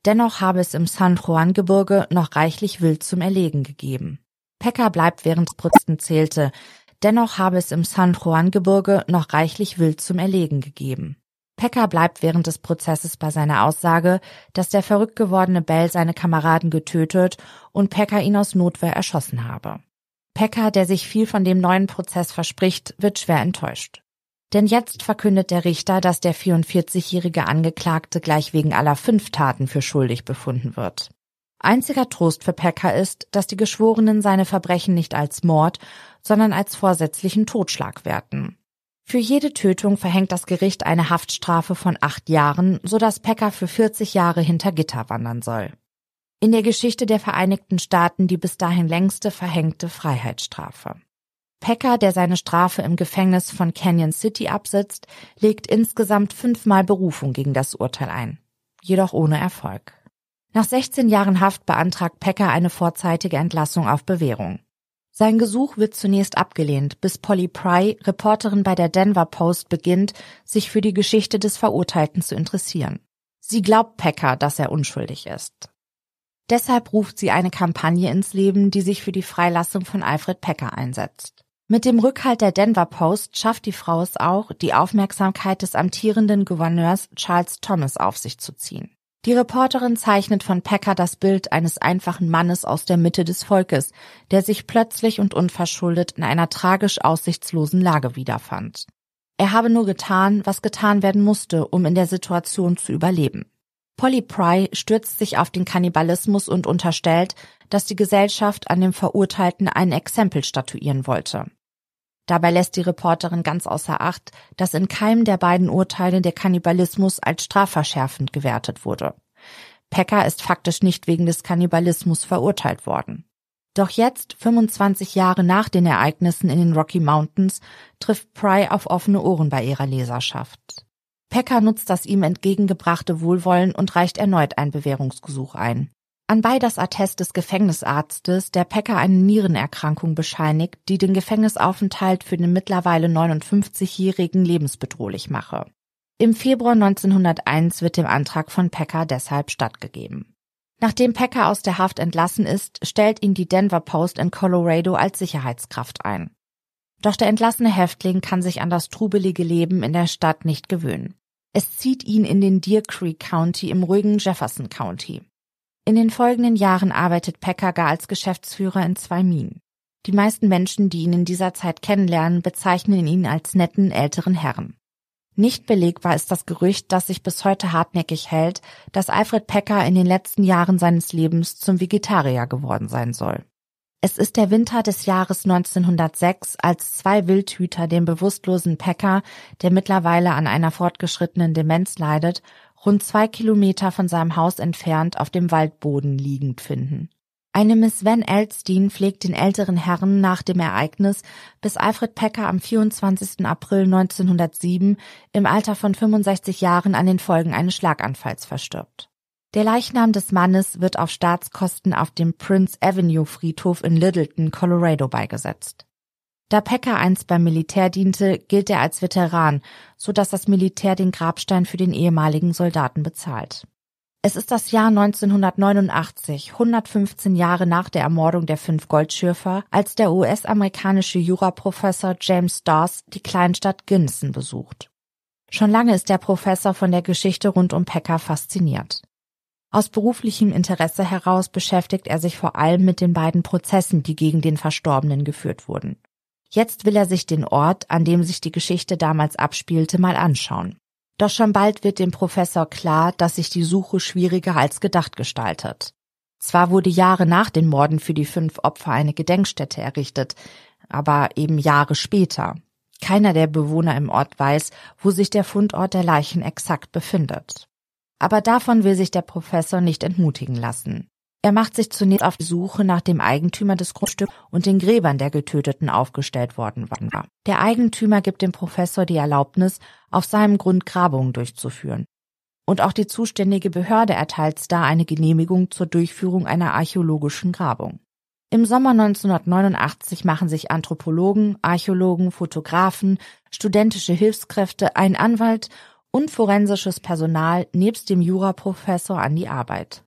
Speaker 1: dennoch habe es im San Juan Gebirge noch reichlich Wild zum Erlegen gegeben. Pecker bleibt während Prozenten zählte, dennoch habe es im San Juan Gebirge noch reichlich Wild zum Erlegen gegeben. Pecker bleibt während des Prozesses bei seiner Aussage, dass der verrückt gewordene Bell seine Kameraden getötet und Pecker ihn aus Notwehr erschossen habe. Pecker, der sich viel von dem neuen Prozess verspricht, wird schwer enttäuscht. Denn jetzt verkündet der Richter, dass der 44-jährige Angeklagte gleich wegen aller fünf Taten für schuldig befunden wird. Einziger Trost für Pecker ist, dass die Geschworenen seine Verbrechen nicht als Mord, sondern als vorsätzlichen Totschlag werten. Für jede Tötung verhängt das Gericht eine Haftstrafe von acht Jahren, so dass Pecker für 40 Jahre hinter Gitter wandern soll. In der Geschichte der Vereinigten Staaten die bis dahin längste verhängte Freiheitsstrafe. Pecker, der seine Strafe im Gefängnis von Canyon City absitzt, legt insgesamt fünfmal Berufung gegen das Urteil ein. Jedoch ohne Erfolg. Nach 16 Jahren Haft beantragt Pecker eine vorzeitige Entlassung auf Bewährung. Sein Gesuch wird zunächst abgelehnt, bis Polly Pry, Reporterin bei der Denver Post, beginnt, sich für die Geschichte des Verurteilten zu interessieren. Sie glaubt Pecker, dass er unschuldig ist. Deshalb ruft sie eine Kampagne ins Leben, die sich für die Freilassung von Alfred Pecker einsetzt. Mit dem Rückhalt der Denver Post schafft die Frau es auch, die Aufmerksamkeit des amtierenden Gouverneurs Charles Thomas auf sich zu ziehen. Die Reporterin zeichnet von Pecker das Bild eines einfachen Mannes aus der Mitte des Volkes, der sich plötzlich und unverschuldet in einer tragisch aussichtslosen Lage wiederfand. Er habe nur getan, was getan werden musste, um in der Situation zu überleben. Polly Pry stürzt sich auf den Kannibalismus und unterstellt, dass die Gesellschaft an dem Verurteilten ein Exempel statuieren wollte. Dabei lässt die Reporterin ganz außer Acht, dass in keinem der beiden Urteile der Kannibalismus als strafverschärfend gewertet wurde. Pecker ist faktisch nicht wegen des Kannibalismus verurteilt worden. Doch jetzt, 25 Jahre nach den Ereignissen in den Rocky Mountains, trifft Pry auf offene Ohren bei ihrer Leserschaft. Pecker nutzt das ihm entgegengebrachte Wohlwollen und reicht erneut ein Bewährungsgesuch ein. Anbei das Attest des Gefängnisarztes, der Pecker eine Nierenerkrankung bescheinigt, die den Gefängnisaufenthalt für den mittlerweile 59-Jährigen lebensbedrohlich mache. Im Februar 1901 wird dem Antrag von Pecker deshalb stattgegeben. Nachdem Pecker aus der Haft entlassen ist, stellt ihn die Denver Post in Colorado als Sicherheitskraft ein. Doch der entlassene Häftling kann sich an das trubelige Leben in der Stadt nicht gewöhnen. Es zieht ihn in den Deer Creek County im ruhigen Jefferson County. In den folgenden Jahren arbeitet Pecker gar als Geschäftsführer in zwei Minen. Die meisten Menschen, die ihn in dieser Zeit kennenlernen, bezeichnen ihn als netten älteren Herrn. Nicht belegbar ist das Gerücht, das sich bis heute hartnäckig hält, dass Alfred Pecker in den letzten Jahren seines Lebens zum Vegetarier geworden sein soll. Es ist der Winter des Jahres 1906, als zwei Wildhüter den bewusstlosen Pecker, der mittlerweile an einer fortgeschrittenen Demenz leidet, rund zwei Kilometer von seinem Haus entfernt auf dem Waldboden liegend finden. Eine Miss Van Elstein pflegt den älteren Herrn nach dem Ereignis, bis Alfred Pecker am 24. April 1907 im Alter von 65 Jahren an den Folgen eines Schlaganfalls verstirbt. Der Leichnam des Mannes wird auf Staatskosten auf dem Prince Avenue Friedhof in Littleton, Colorado beigesetzt. Da Pecker einst beim Militär diente, gilt er als Veteran, so dass das Militär den Grabstein für den ehemaligen Soldaten bezahlt. Es ist das Jahr 1989, 115 Jahre nach der Ermordung der fünf Goldschürfer, als der US-amerikanische Juraprofessor James Dawes die Kleinstadt Ginson besucht. Schon lange ist der Professor von der Geschichte rund um Pecker fasziniert. Aus beruflichem Interesse heraus beschäftigt er sich vor allem mit den beiden Prozessen, die gegen den Verstorbenen geführt wurden. Jetzt will er sich den Ort, an dem sich die Geschichte damals abspielte, mal anschauen. Doch schon bald wird dem Professor klar, dass sich die Suche schwieriger als gedacht gestaltet. Zwar wurde Jahre nach den Morden für die fünf Opfer eine Gedenkstätte errichtet, aber eben Jahre später. Keiner der Bewohner im Ort weiß, wo sich der Fundort der Leichen exakt befindet. Aber davon will sich der Professor nicht entmutigen lassen. Er macht sich zunächst auf die Suche nach dem Eigentümer des Grundstücks und den Gräbern der Getöteten aufgestellt worden war. Der Eigentümer gibt dem Professor die Erlaubnis, auf seinem Grund Grabungen durchzuführen. Und auch die zuständige Behörde erteilt Star eine Genehmigung zur Durchführung einer archäologischen Grabung. Im Sommer 1989 machen sich Anthropologen, Archäologen, Fotografen, studentische Hilfskräfte, ein Anwalt und forensisches Personal nebst dem Juraprofessor an die Arbeit.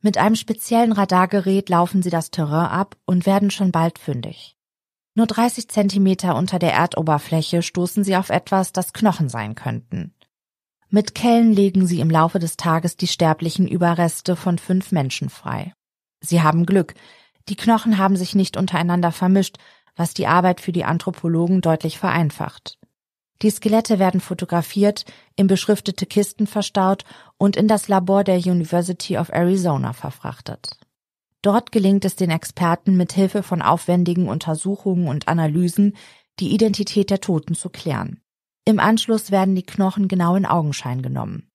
Speaker 1: Mit einem speziellen Radargerät laufen sie das Terrain ab und werden schon bald fündig. Nur 30 Zentimeter unter der Erdoberfläche stoßen sie auf etwas, das Knochen sein könnten. Mit Kellen legen sie im Laufe des Tages die sterblichen Überreste von fünf Menschen frei. Sie haben Glück. Die Knochen haben sich nicht untereinander vermischt, was die Arbeit für die Anthropologen deutlich vereinfacht. Die Skelette werden fotografiert, in beschriftete Kisten verstaut und in das Labor der University of Arizona verfrachtet. Dort gelingt es den Experten mit Hilfe von aufwendigen Untersuchungen und Analysen, die Identität der Toten zu klären. Im Anschluss werden die Knochen genau in Augenschein genommen.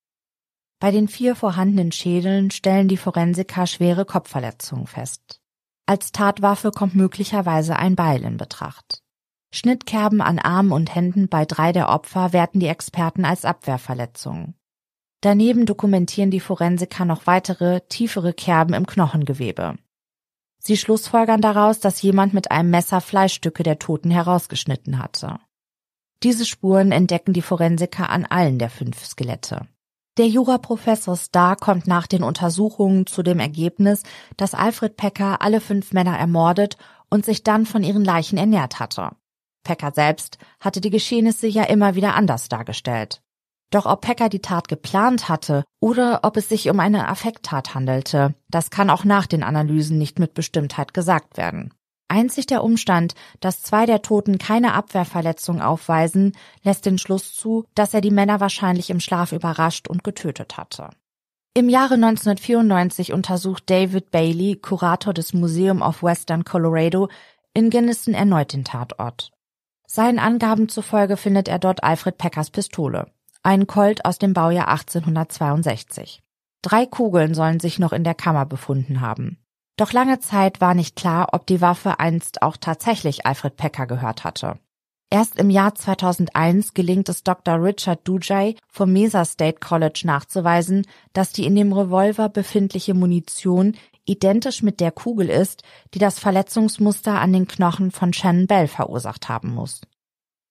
Speaker 1: Bei den vier vorhandenen Schädeln stellen die Forensiker schwere Kopfverletzungen fest. Als Tatwaffe kommt möglicherweise ein Beil in Betracht. Schnittkerben an Armen und Händen bei drei der Opfer werten die Experten als Abwehrverletzungen. Daneben dokumentieren die Forensiker noch weitere, tiefere Kerben im Knochengewebe. Sie schlussfolgern daraus, dass jemand mit einem Messer Fleischstücke der Toten herausgeschnitten hatte. Diese Spuren entdecken die Forensiker an allen der fünf Skelette. Der Juraprofessor Starr kommt nach den Untersuchungen zu dem Ergebnis, dass Alfred Pecker alle fünf Männer ermordet und sich dann von ihren Leichen ernährt hatte. Pecker selbst hatte die Geschehnisse ja immer wieder anders dargestellt. Doch ob Pecker die Tat geplant hatte oder ob es sich um eine Affekttat handelte, das kann auch nach den Analysen nicht mit Bestimmtheit gesagt werden. Einzig der Umstand, dass zwei der Toten keine Abwehrverletzung aufweisen, lässt den Schluss zu, dass er die Männer wahrscheinlich im Schlaf überrascht und getötet hatte. Im Jahre 1994 untersucht David Bailey, Kurator des Museum of Western Colorado, in Gunnison erneut den Tatort. Seinen Angaben zufolge findet er dort Alfred Peckers Pistole, ein Colt aus dem Baujahr 1862. Drei Kugeln sollen sich noch in der Kammer befunden haben. Doch lange Zeit war nicht klar, ob die Waffe einst auch tatsächlich Alfred Pecker gehört hatte. Erst im Jahr 2001 gelingt es Dr. Richard Dujay vom Mesa State College nachzuweisen, dass die in dem Revolver befindliche Munition identisch mit der Kugel ist, die das Verletzungsmuster an den Knochen von Shannon Bell verursacht haben muss.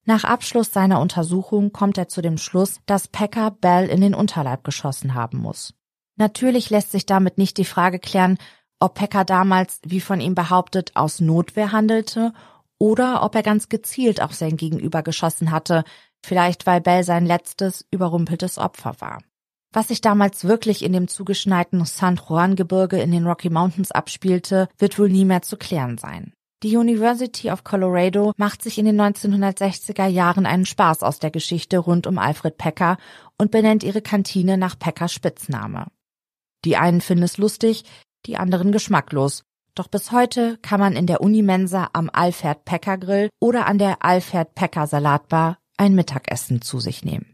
Speaker 1: Nach Abschluss seiner Untersuchung kommt er zu dem Schluss, dass Packer Bell in den Unterleib geschossen haben muss. Natürlich lässt sich damit nicht die Frage klären, ob Packer damals, wie von ihm behauptet, aus Notwehr handelte oder ob er ganz gezielt auf sein Gegenüber geschossen hatte, vielleicht weil Bell sein letztes, überrumpeltes Opfer war. Was sich damals wirklich in dem zugeschneiten San Juan Gebirge in den Rocky Mountains abspielte, wird wohl nie mehr zu klären sein. Die University of Colorado macht sich in den 1960er Jahren einen Spaß aus der Geschichte rund um Alfred Pecker und benennt ihre Kantine nach Peckers Spitzname. Die einen finden es lustig, die anderen geschmacklos. Doch bis heute kann man in der Unimensa am Alfred Pecker Grill oder an der Alfred Pecker Salatbar ein Mittagessen zu sich nehmen.